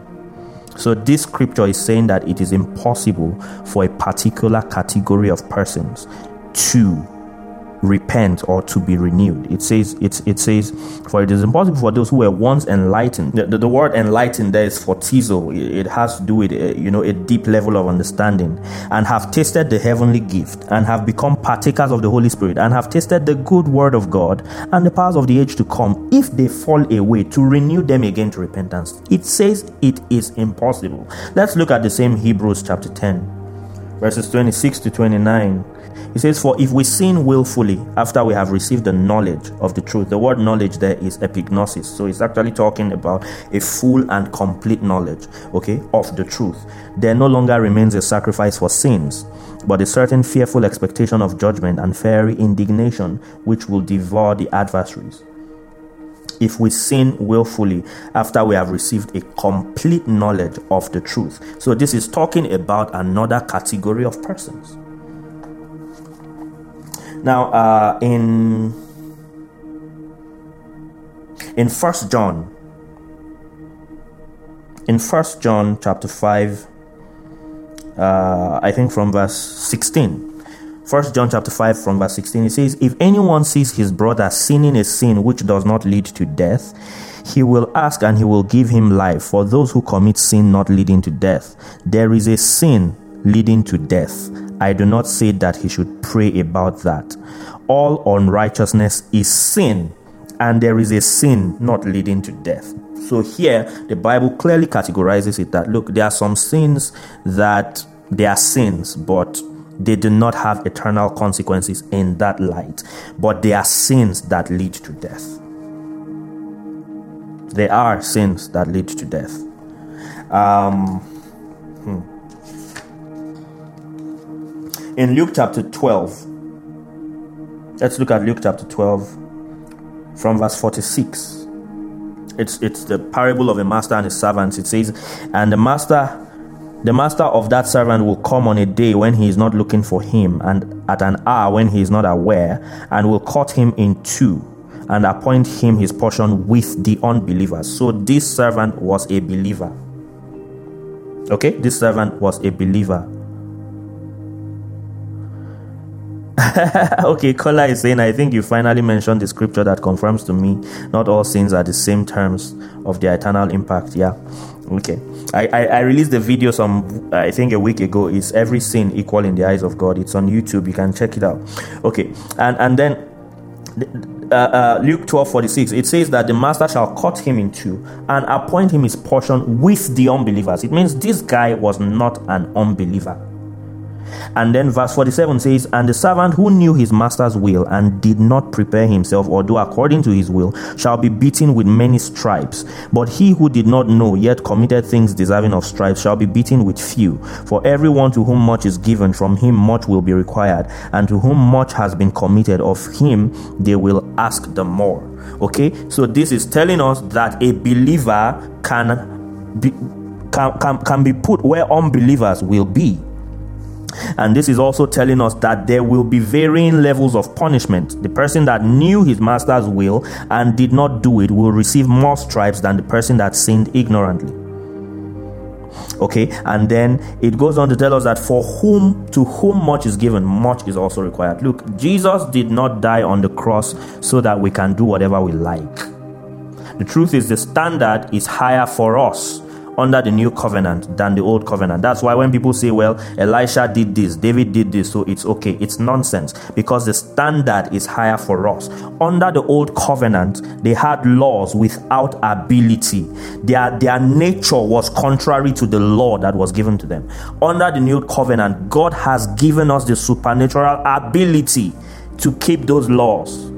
So, this scripture is saying that it is impossible for a particular category of persons to repent or to be renewed. It says, it's, it says, for it is impossible for those who were once enlightened. The, the, the word enlightened there is photizo. It, it has to do with, uh, you know, a deep level of understanding and have tasted the heavenly gift and have become partakers of the Holy Spirit and have tasted the good word of God and the powers of the age to come. If they fall away, to renew them again to repentance. It says it is impossible. Let's look at the same Hebrews chapter 10, verses 26 to 29 he says, For if we sin willfully after we have received the knowledge of the truth, the word knowledge there is epignosis. So it's actually talking about a full and complete knowledge, okay, of the truth. There no longer remains a sacrifice for sins, but a certain fearful expectation of judgment and fiery indignation which will devour the adversaries if we sin willfully after we have received a complete knowledge of the truth. So, this is talking about another category of persons. Now, uh, in in First John, in First John chapter five, uh, I think from verse sixteen. First John chapter 5 from verse 16 it says if anyone sees his brother sinning a sin which does not lead to death he will ask and he will give him life for those who commit sin not leading to death there is a sin leading to death I do not say that he should pray about that. All unrighteousness is sin, and there is a sin not leading to death. So here, the Bible clearly categorizes it that look, there are some sins that they are sins, but they do not have eternal consequences in that light, but they are sins that lead to death. There are sins that lead to death. Um, hmm in Luke chapter 12. Let's look at Luke chapter 12 from verse 46. It's it's the parable of a master and his servants. It says, and the master the master of that servant will come on a day when he is not looking for him, and at an hour when he is not aware, and will cut him in two, and appoint him his portion with the unbelievers. So this servant was a believer. Okay, this servant was a believer. okay, Kola is saying, I think you finally mentioned the scripture that confirms to me not all sins are the same terms of their eternal impact. Yeah. Okay. I, I, I released the video some, I think a week ago. Is every sin equal in the eyes of God? It's on YouTube. You can check it out. Okay. And, and then uh, uh, Luke 12 46, it says that the master shall cut him in two and appoint him his portion with the unbelievers. It means this guy was not an unbeliever. And then verse 47 says, And the servant who knew his master's will and did not prepare himself or do according to his will shall be beaten with many stripes. But he who did not know yet committed things deserving of stripes shall be beaten with few. For everyone to whom much is given, from him much will be required, and to whom much has been committed, of him they will ask the more. Okay, so this is telling us that a believer can be can, can, can be put where unbelievers will be and this is also telling us that there will be varying levels of punishment. The person that knew his master's will and did not do it will receive more stripes than the person that sinned ignorantly. Okay, and then it goes on to tell us that for whom to whom much is given, much is also required. Look, Jesus did not die on the cross so that we can do whatever we like. The truth is, the standard is higher for us under the new covenant than the old covenant. That's why when people say, well, Elisha did this, David did this, so it's okay, it's nonsense because the standard is higher for us. Under the old covenant, they had laws without ability, their, their nature was contrary to the law that was given to them. Under the new covenant, God has given us the supernatural ability to keep those laws.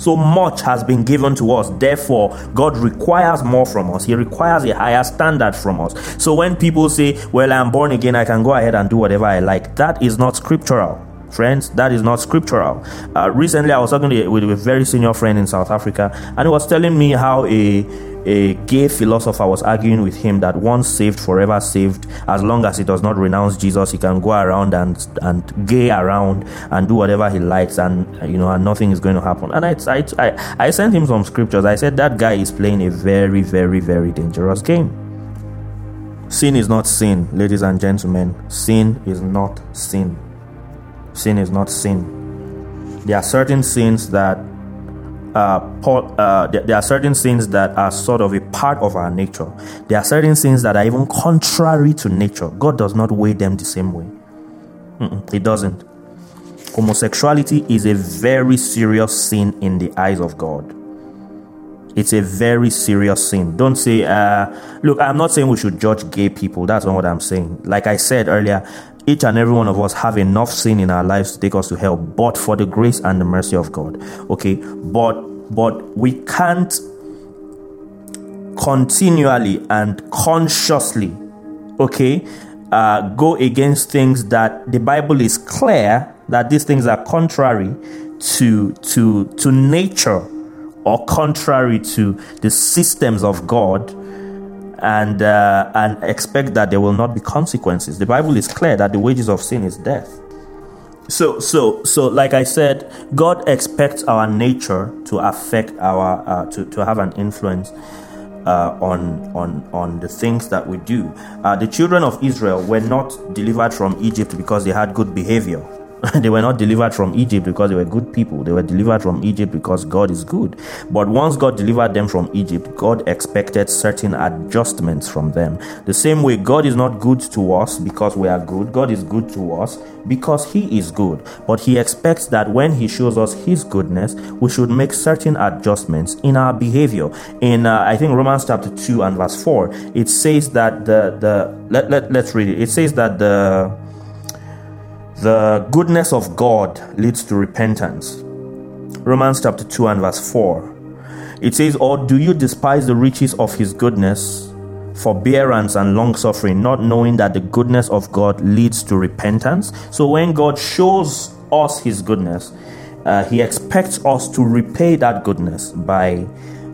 So much has been given to us. Therefore, God requires more from us. He requires a higher standard from us. So when people say, Well, I'm born again, I can go ahead and do whatever I like, that is not scriptural. Friends, that is not scriptural. Uh, recently, I was talking with a very senior friend in South Africa, and he was telling me how a a gay philosopher was arguing with him that once saved, forever saved. As long as he does not renounce Jesus, he can go around and and gay around and do whatever he likes, and you know, and nothing is going to happen. And I I I, I sent him some scriptures. I said that guy is playing a very very very dangerous game. Sin is not sin, ladies and gentlemen. Sin is not sin. Sin is not sin. There are certain sins that uh, uh, there are certain sins that are sort of a part of our nature. There are certain sins that are even contrary to nature. God does not weigh them the same way. Mm-mm, doesn't. Homosexuality is a very serious sin in the eyes of God. It's a very serious sin. Don't say, uh, look, I'm not saying we should judge gay people. That's not what I'm saying. Like I said earlier, each and every one of us have enough sin in our lives to take us to hell, but for the grace and the mercy of God. Okay, but but we can't continually and consciously, okay, uh, go against things that the Bible is clear that these things are contrary to to to nature or contrary to the systems of God and uh, and expect that there will not be consequences. The Bible is clear that the wages of sin is death. So so so like I said, God expects our nature to affect our uh, to to have an influence. Uh, on on on the things that we do, uh, the children of Israel were not delivered from Egypt because they had good behavior they were not delivered from Egypt because they were good people. They were delivered from Egypt because God is good. But once God delivered them from Egypt, God expected certain adjustments from them. The same way, God is not good to us because we are good. God is good to us because He is good. But He expects that when He shows us His goodness, we should make certain adjustments in our behavior. In uh, I think Romans chapter two and verse four, it says that the the let, let let's read it. It says that the the goodness of God leads to repentance. Romans chapter 2 and verse 4. It says, Or do you despise the riches of his goodness, forbearance, and long suffering, not knowing that the goodness of God leads to repentance? So when God shows us his goodness, uh, he expects us to repay that goodness by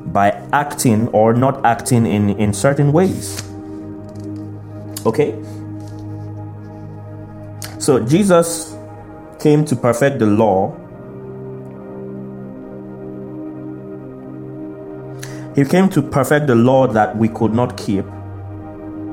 by acting or not acting in, in certain ways. Okay? So Jesus came to perfect the law. He came to perfect the law that we could not keep.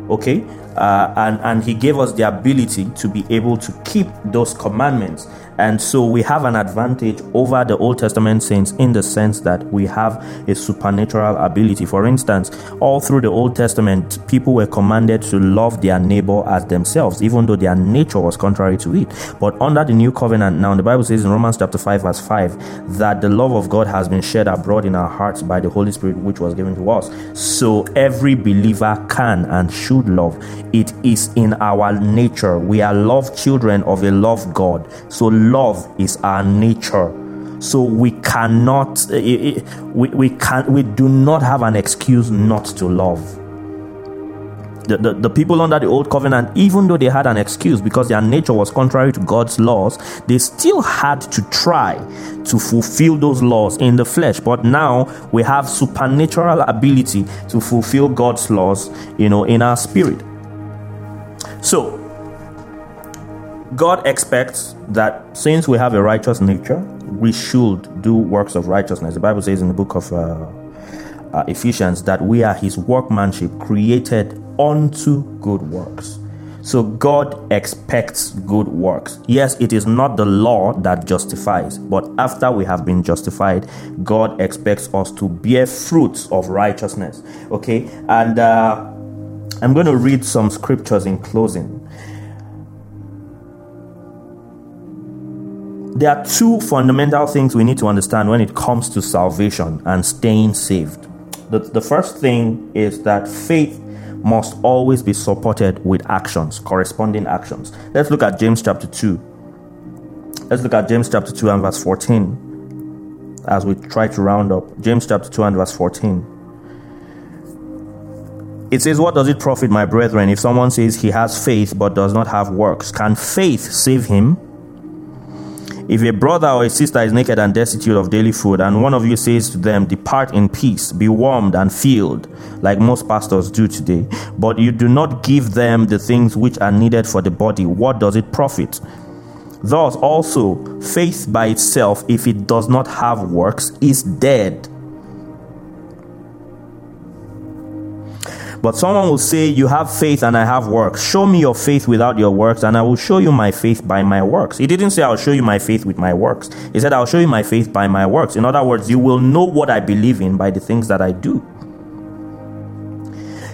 Okay? Uh, and, and he gave us the ability to be able to keep those commandments and so we have an advantage over the Old Testament saints in the sense that we have a supernatural ability. For instance, all through the Old Testament, people were commanded to love their neighbor as themselves, even though their nature was contrary to it. But under the new covenant now, the Bible says in Romans chapter 5, verse 5, that the love of God has been shed abroad in our hearts by the Holy Spirit, which was given to us. So every believer can and should love. It is in our nature. We are loved children of a love God. So love is our nature so we cannot eh, eh, eh, we, we can we do not have an excuse not to love the, the, the, people under the old covenant, even though they had an excuse because their nature was contrary to God's laws, they still had to try to fulfill those laws in the flesh. But now we have supernatural ability to fulfill God's laws, you know, in our spirit. So God expects that since we have a righteous nature, we should do works of righteousness. The Bible says in the book of uh, uh, Ephesians that we are His workmanship created unto good works. So God expects good works. Yes, it is not the law that justifies, but after we have been justified, God expects us to bear fruits of righteousness. Okay, and uh, I'm going to read some scriptures in closing. There are two fundamental things we need to understand when it comes to salvation and staying saved. The, the first thing is that faith must always be supported with actions, corresponding actions. Let's look at James chapter 2. Let's look at James chapter 2 and verse 14 as we try to round up. James chapter 2 and verse 14. It says, What does it profit, my brethren, if someone says he has faith but does not have works? Can faith save him? If a brother or a sister is naked and destitute of daily food, and one of you says to them, Depart in peace, be warmed and filled, like most pastors do today, but you do not give them the things which are needed for the body, what does it profit? Thus, also, faith by itself, if it does not have works, is dead. But someone will say, You have faith and I have works. Show me your faith without your works, and I will show you my faith by my works. He didn't say, I'll show you my faith with my works. He said, I'll show you my faith by my works. In other words, you will know what I believe in by the things that I do.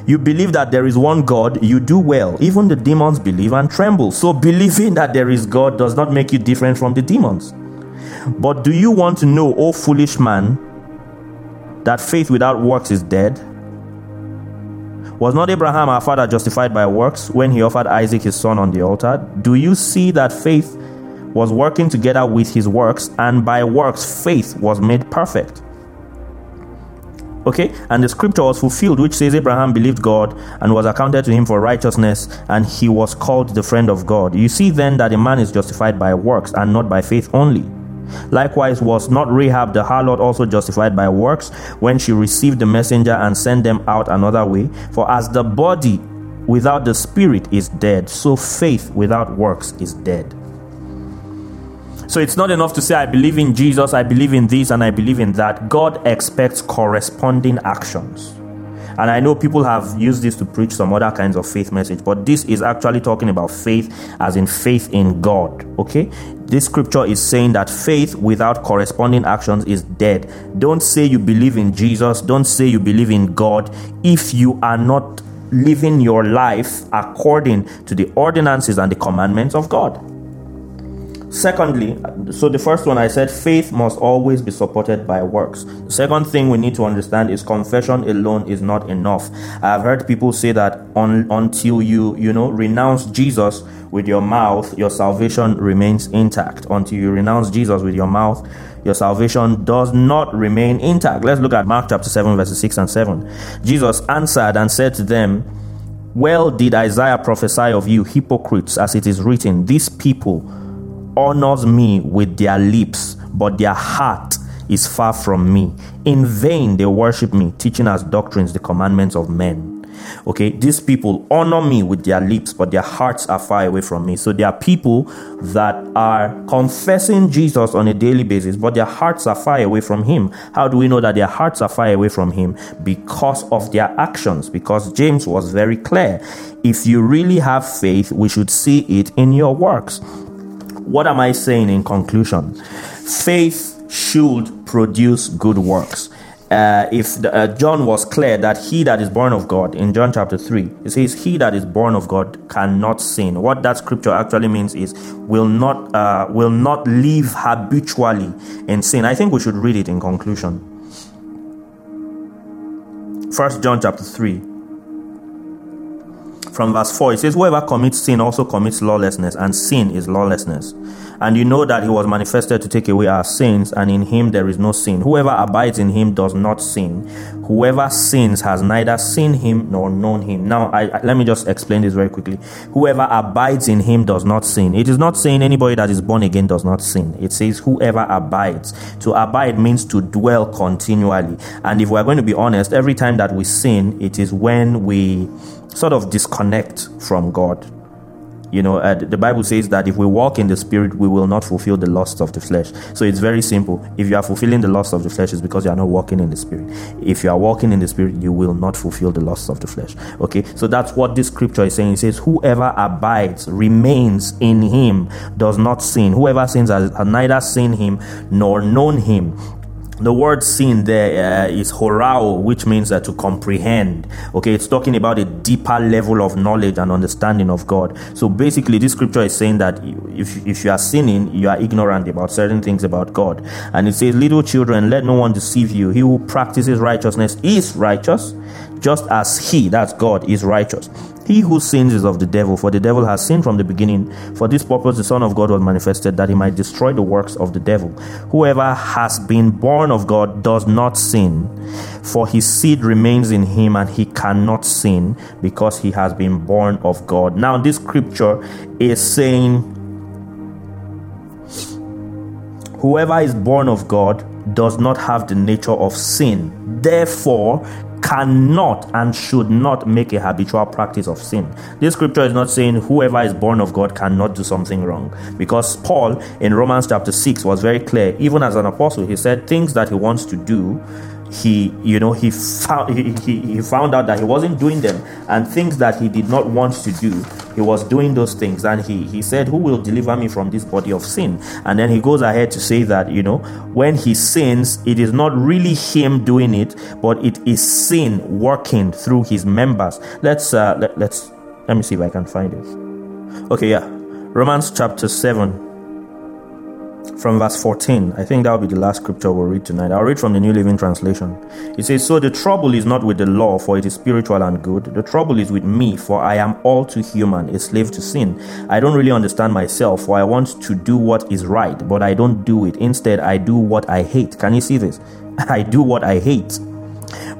You believe that there is one God, you do well. Even the demons believe and tremble. So, believing that there is God does not make you different from the demons. But do you want to know, O foolish man, that faith without works is dead? Was not Abraham our father justified by works when he offered Isaac his son on the altar? Do you see that faith was working together with his works, and by works faith was made perfect? Okay, and the scripture was fulfilled, which says Abraham believed God and was accounted to him for righteousness, and he was called the friend of God. You see then that a man is justified by works and not by faith only. Likewise, was not Rahab the harlot also justified by works when she received the messenger and sent them out another way? For as the body without the spirit is dead, so faith without works is dead. So it's not enough to say, I believe in Jesus, I believe in this, and I believe in that. God expects corresponding actions. And I know people have used this to preach some other kinds of faith message, but this is actually talking about faith as in faith in God. Okay? This scripture is saying that faith without corresponding actions is dead. Don't say you believe in Jesus, don't say you believe in God if you are not living your life according to the ordinances and the commandments of God. Secondly, so the first one I said faith must always be supported by works. The second thing we need to understand is confession alone is not enough. I've heard people say that on, until you, you know, renounce Jesus with your mouth, your salvation remains intact. Until you renounce Jesus with your mouth, your salvation does not remain intact. Let's look at Mark chapter 7, verses 6 and 7. Jesus answered and said to them, Well did Isaiah prophesy of you, hypocrites, as it is written, These people honors me with their lips, but their heart is far from me. In vain they worship me, teaching as doctrines the commandments of men. Okay, these people honor me with their lips, but their hearts are far away from me. So there are people that are confessing Jesus on a daily basis, but their hearts are far away from Him. How do we know that their hearts are far away from Him? Because of their actions. Because James was very clear. If you really have faith, we should see it in your works. What am I saying in conclusion? Faith should produce good works. Uh, if the, uh, John was clear that he that is born of God, in John chapter 3, it says, He that is born of God cannot sin. What that scripture actually means is will not uh, will not live habitually in sin. I think we should read it in conclusion. First John chapter 3, from verse 4, it says, Whoever commits sin also commits lawlessness, and sin is lawlessness. And you know that he was manifested to take away our sins, and in him there is no sin. Whoever abides in him does not sin. Whoever sins has neither seen him nor known him. Now, I, I, let me just explain this very quickly. Whoever abides in him does not sin. It is not saying anybody that is born again does not sin. It says whoever abides. To abide means to dwell continually. And if we're going to be honest, every time that we sin, it is when we sort of disconnect from God. You know, uh, the Bible says that if we walk in the Spirit, we will not fulfill the lusts of the flesh. So it's very simple. If you are fulfilling the lusts of the flesh, it's because you are not walking in the Spirit. If you are walking in the Spirit, you will not fulfill the lusts of the flesh. Okay, so that's what this scripture is saying. It says, Whoever abides, remains in him, does not sin. Whoever sins has neither seen him nor known him. The word sin there uh, is horao, which means uh, to comprehend. Okay, it's talking about a deeper level of knowledge and understanding of God. So basically, this scripture is saying that if, if you are sinning, you are ignorant about certain things about God. And it says, Little children, let no one deceive you. He who practices righteousness is righteous, just as he, that's God, is righteous. He who sins is of the devil, for the devil has sinned from the beginning. For this purpose, the Son of God was manifested, that he might destroy the works of the devil. Whoever has been born of God does not sin, for his seed remains in him, and he cannot sin because he has been born of God. Now, this scripture is saying Whoever is born of God does not have the nature of sin. Therefore, cannot and should not make a habitual practice of sin. This scripture is not saying whoever is born of God cannot do something wrong. Because Paul in Romans chapter 6 was very clear, even as an apostle, he said things that he wants to do he you know he found he, he, he found out that he wasn't doing them and things that he did not want to do he was doing those things and he he said who will deliver me from this body of sin? And then he goes ahead to say that you know when he sins it is not really him doing it but it is sin working through his members. Let's uh let, let's let me see if i can find it. Okay yeah. Romans chapter 7 from verse 14. I think that will be the last scripture we'll read tonight. I'll read from the New Living Translation. It says, So the trouble is not with the law, for it is spiritual and good. The trouble is with me, for I am all too human, a slave to sin. I don't really understand myself, for I want to do what is right, but I don't do it. Instead, I do what I hate. Can you see this? I do what I hate.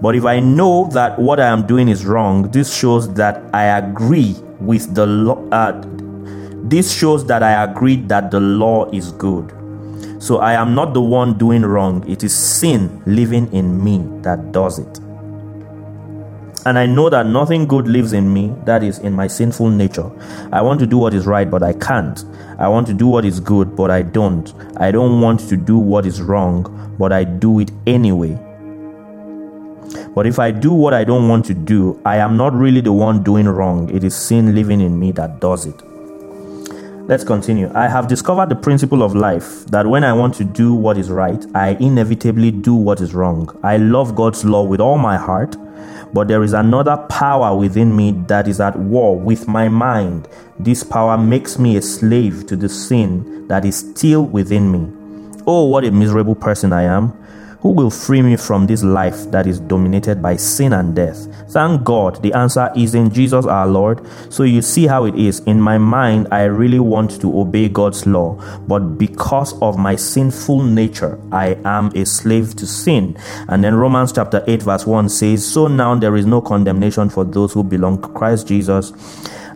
But if I know that what I am doing is wrong, this shows that I agree with the law. Uh, this shows that I agree that the law is good. So I am not the one doing wrong. It is sin living in me that does it. And I know that nothing good lives in me, that is, in my sinful nature. I want to do what is right, but I can't. I want to do what is good, but I don't. I don't want to do what is wrong, but I do it anyway. But if I do what I don't want to do, I am not really the one doing wrong. It is sin living in me that does it. Let's continue. I have discovered the principle of life that when I want to do what is right, I inevitably do what is wrong. I love God's law with all my heart, but there is another power within me that is at war with my mind. This power makes me a slave to the sin that is still within me. Oh, what a miserable person I am. Who will free me from this life that is dominated by sin and death? Thank God the answer is in Jesus our Lord. So you see how it is. In my mind, I really want to obey God's law, but because of my sinful nature, I am a slave to sin. And then Romans chapter 8, verse 1 says, So now there is no condemnation for those who belong to Christ Jesus.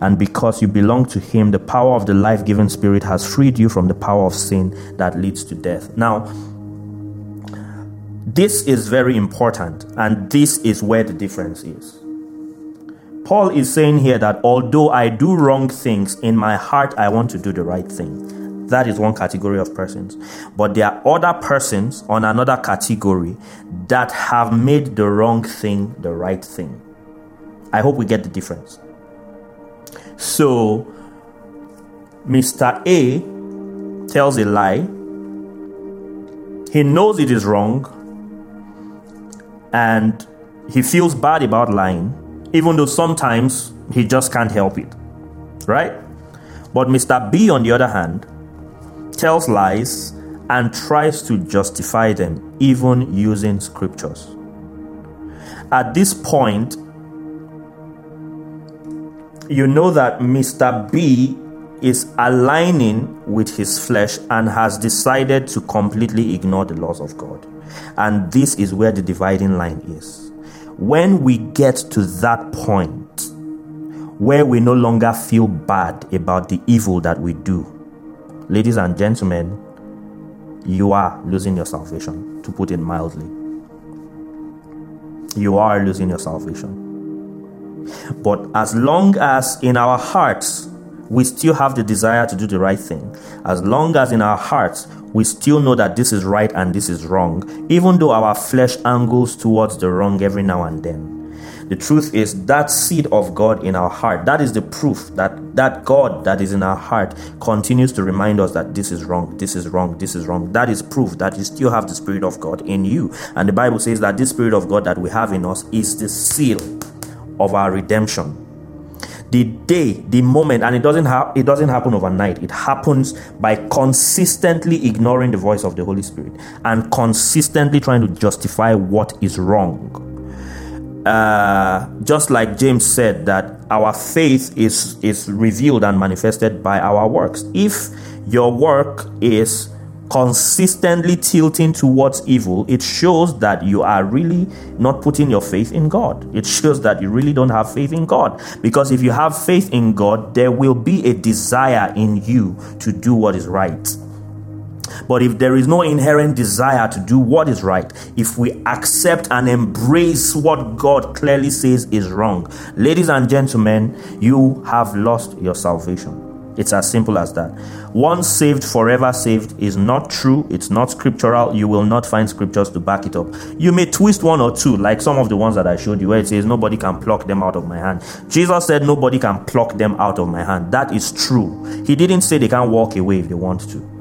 And because you belong to Him, the power of the life giving Spirit has freed you from the power of sin that leads to death. Now, this is very important, and this is where the difference is. Paul is saying here that although I do wrong things, in my heart I want to do the right thing. That is one category of persons. But there are other persons on another category that have made the wrong thing the right thing. I hope we get the difference. So, Mr. A tells a lie. He knows it is wrong, and he feels bad about lying, even though sometimes he just can't help it. Right? But Mr. B, on the other hand, tells lies and tries to justify them, even using scriptures. At this point, you know that Mr. B is aligning with his flesh and has decided to completely ignore the laws of God. And this is where the dividing line is. When we get to that point where we no longer feel bad about the evil that we do, ladies and gentlemen, you are losing your salvation, to put it mildly. You are losing your salvation. But as long as in our hearts we still have the desire to do the right thing, as long as in our hearts we still know that this is right and this is wrong, even though our flesh angles towards the wrong every now and then. The truth is that seed of God in our heart, that is the proof that that God that is in our heart continues to remind us that this is wrong, this is wrong, this is wrong. That is proof that you still have the Spirit of God in you. And the Bible says that this Spirit of God that we have in us is the seal of our redemption the day, the moment, and it doesn't have it doesn't happen overnight. It happens by consistently ignoring the voice of the Holy Spirit and consistently trying to justify what is wrong. Uh, just like James said that our faith is is revealed and manifested by our works. If your work is consistently tilting towards evil, it shows that you are really not putting your faith in God. It shows that you really don't have faith in God. Because if you have faith in God, there will be a desire in you to do what is right. But if there is no inherent desire to do what is right, if we accept and embrace what God clearly says is wrong, ladies and gentlemen, you have lost your salvation. It's as simple as that. Once saved, forever saved is not true. It's not scriptural. You will not find scriptures to back it up. You may twist one or two, like some of the ones that I showed you, where it says, Nobody can pluck them out of my hand. Jesus said, Nobody can pluck them out of my hand. That is true. He didn't say they can't walk away if they want to.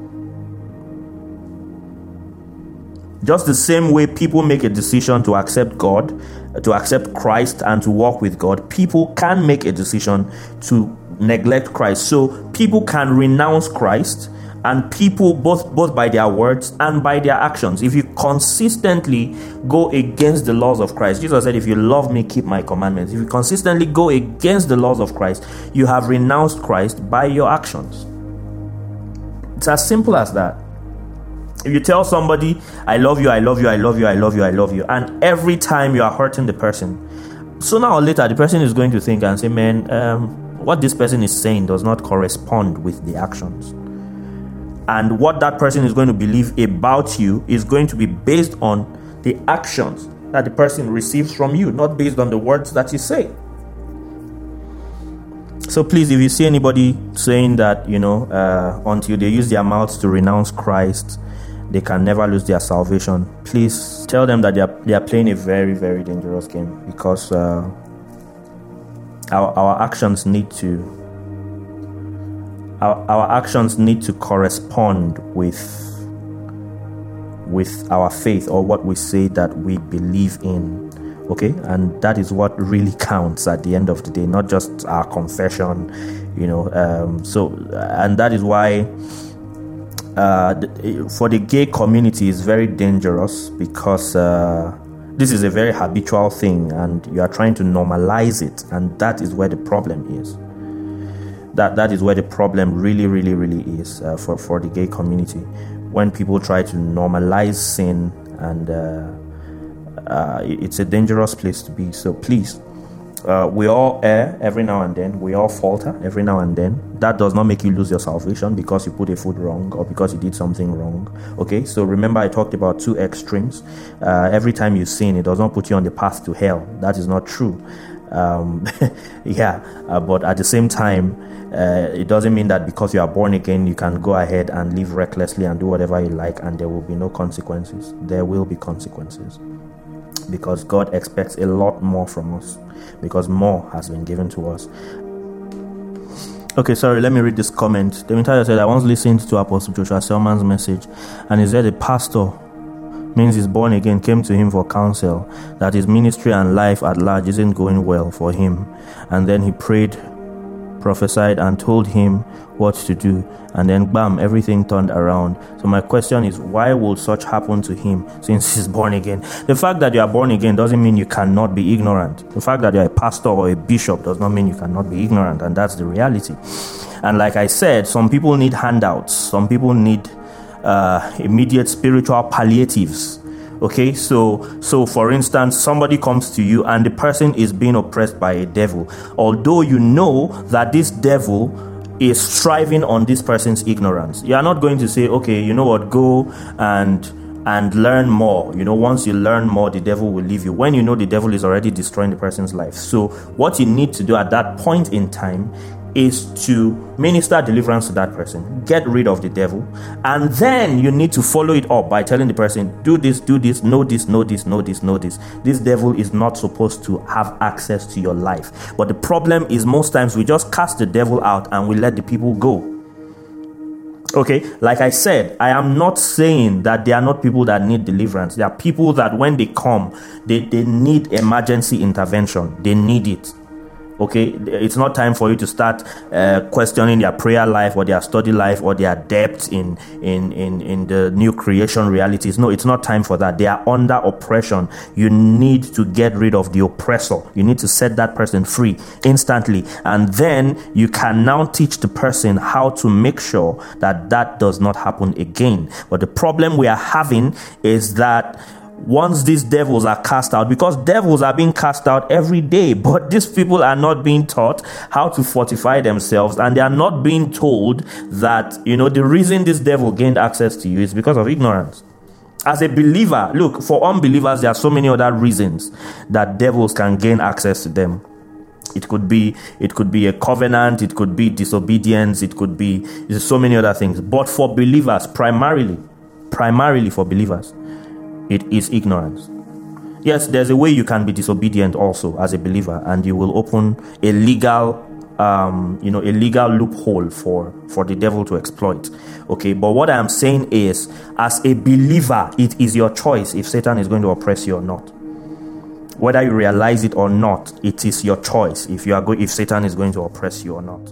Just the same way people make a decision to accept God, to accept Christ, and to walk with God, people can make a decision to neglect Christ. So people can renounce Christ and people both both by their words and by their actions. If you consistently go against the laws of christ jesus said if you love me keep my commandments. If you consistently go against the laws of christ you have renounced christ by your actions. It's as simple as that. If you tell somebody i love you i love you i love you i love you i love you and every time you are hurting the person sooner or later the person is going to think and say man um, what this person is saying does not correspond with the actions. And what that person is going to believe about you is going to be based on the actions that the person receives from you, not based on the words that you say. So please, if you see anybody saying that, you know, uh, until they use their mouths to renounce Christ, they can never lose their salvation, please tell them that they are, they are playing a very, very dangerous game because uh, our, our actions need to our, our actions need to correspond with with our faith or what we say that we believe in. Okay? And that is what really counts at the end of the day not just our confession you know um, so and that is why uh, for the gay community is very dangerous because uh, this is a very habitual thing, and you are trying to normalize it, and that is where the problem is. That that is where the problem really, really, really is uh, for for the gay community. When people try to normalize sin, and uh, uh, it's a dangerous place to be. So please, uh, we all err every now and then. We all falter every now and then. That does not make you lose your salvation because you put a foot wrong or because you did something wrong. Okay, so remember I talked about two extremes. Uh, every time you sin, it does not put you on the path to hell. That is not true. Um, yeah, uh, but at the same time, uh, it doesn't mean that because you are born again, you can go ahead and live recklessly and do whatever you like, and there will be no consequences. There will be consequences because God expects a lot more from us because more has been given to us. Okay, sorry, let me read this comment. Demetrio said, I once listened to Apostle Joshua Selman's message, and he said a pastor means he's born again came to him for counsel, that his ministry and life at large isn't going well for him. And then he prayed prophesied and told him what to do, and then bam, everything turned around. So, my question is, why will such happen to him since he's born again? The fact that you are born again doesn't mean you cannot be ignorant. The fact that you're a pastor or a bishop does not mean you cannot be ignorant, and that's the reality. And like I said, some people need handouts, some people need uh, immediate spiritual palliatives okay so so for instance somebody comes to you and the person is being oppressed by a devil although you know that this devil is striving on this person's ignorance you are not going to say okay you know what go and and learn more. You know, once you learn more, the devil will leave you. When you know the devil is already destroying the person's life. So, what you need to do at that point in time is to minister deliverance to that person, get rid of the devil, and then you need to follow it up by telling the person, do this, do this, know this, know this, know this, know this. This devil is not supposed to have access to your life. But the problem is, most times we just cast the devil out and we let the people go. Okay, like I said, I am not saying that there are not people that need deliverance. There are people that when they come, they, they need emergency intervention, they need it okay it's not time for you to start uh, questioning their prayer life or their study life or their depth in, in in in the new creation realities. No it's not time for that. They are under oppression. You need to get rid of the oppressor. You need to set that person free instantly. And then you can now teach the person how to make sure that that does not happen again. But the problem we are having is that once these devils are cast out, because devils are being cast out every day, but these people are not being taught how to fortify themselves, and they are not being told that, you know, the reason this devil gained access to you is because of ignorance. As a believer, look, for unbelievers, there are so many other reasons that devils can gain access to them. It could be it could be a covenant, it could be disobedience, it could be so many other things. But for believers, primarily, primarily for believers, it is ignorance. Yes, there's a way you can be disobedient also as a believer, and you will open a legal, um, you know, a legal loophole for for the devil to exploit. Okay, but what I am saying is, as a believer, it is your choice if Satan is going to oppress you or not. Whether you realize it or not, it is your choice if you are go- if Satan is going to oppress you or not.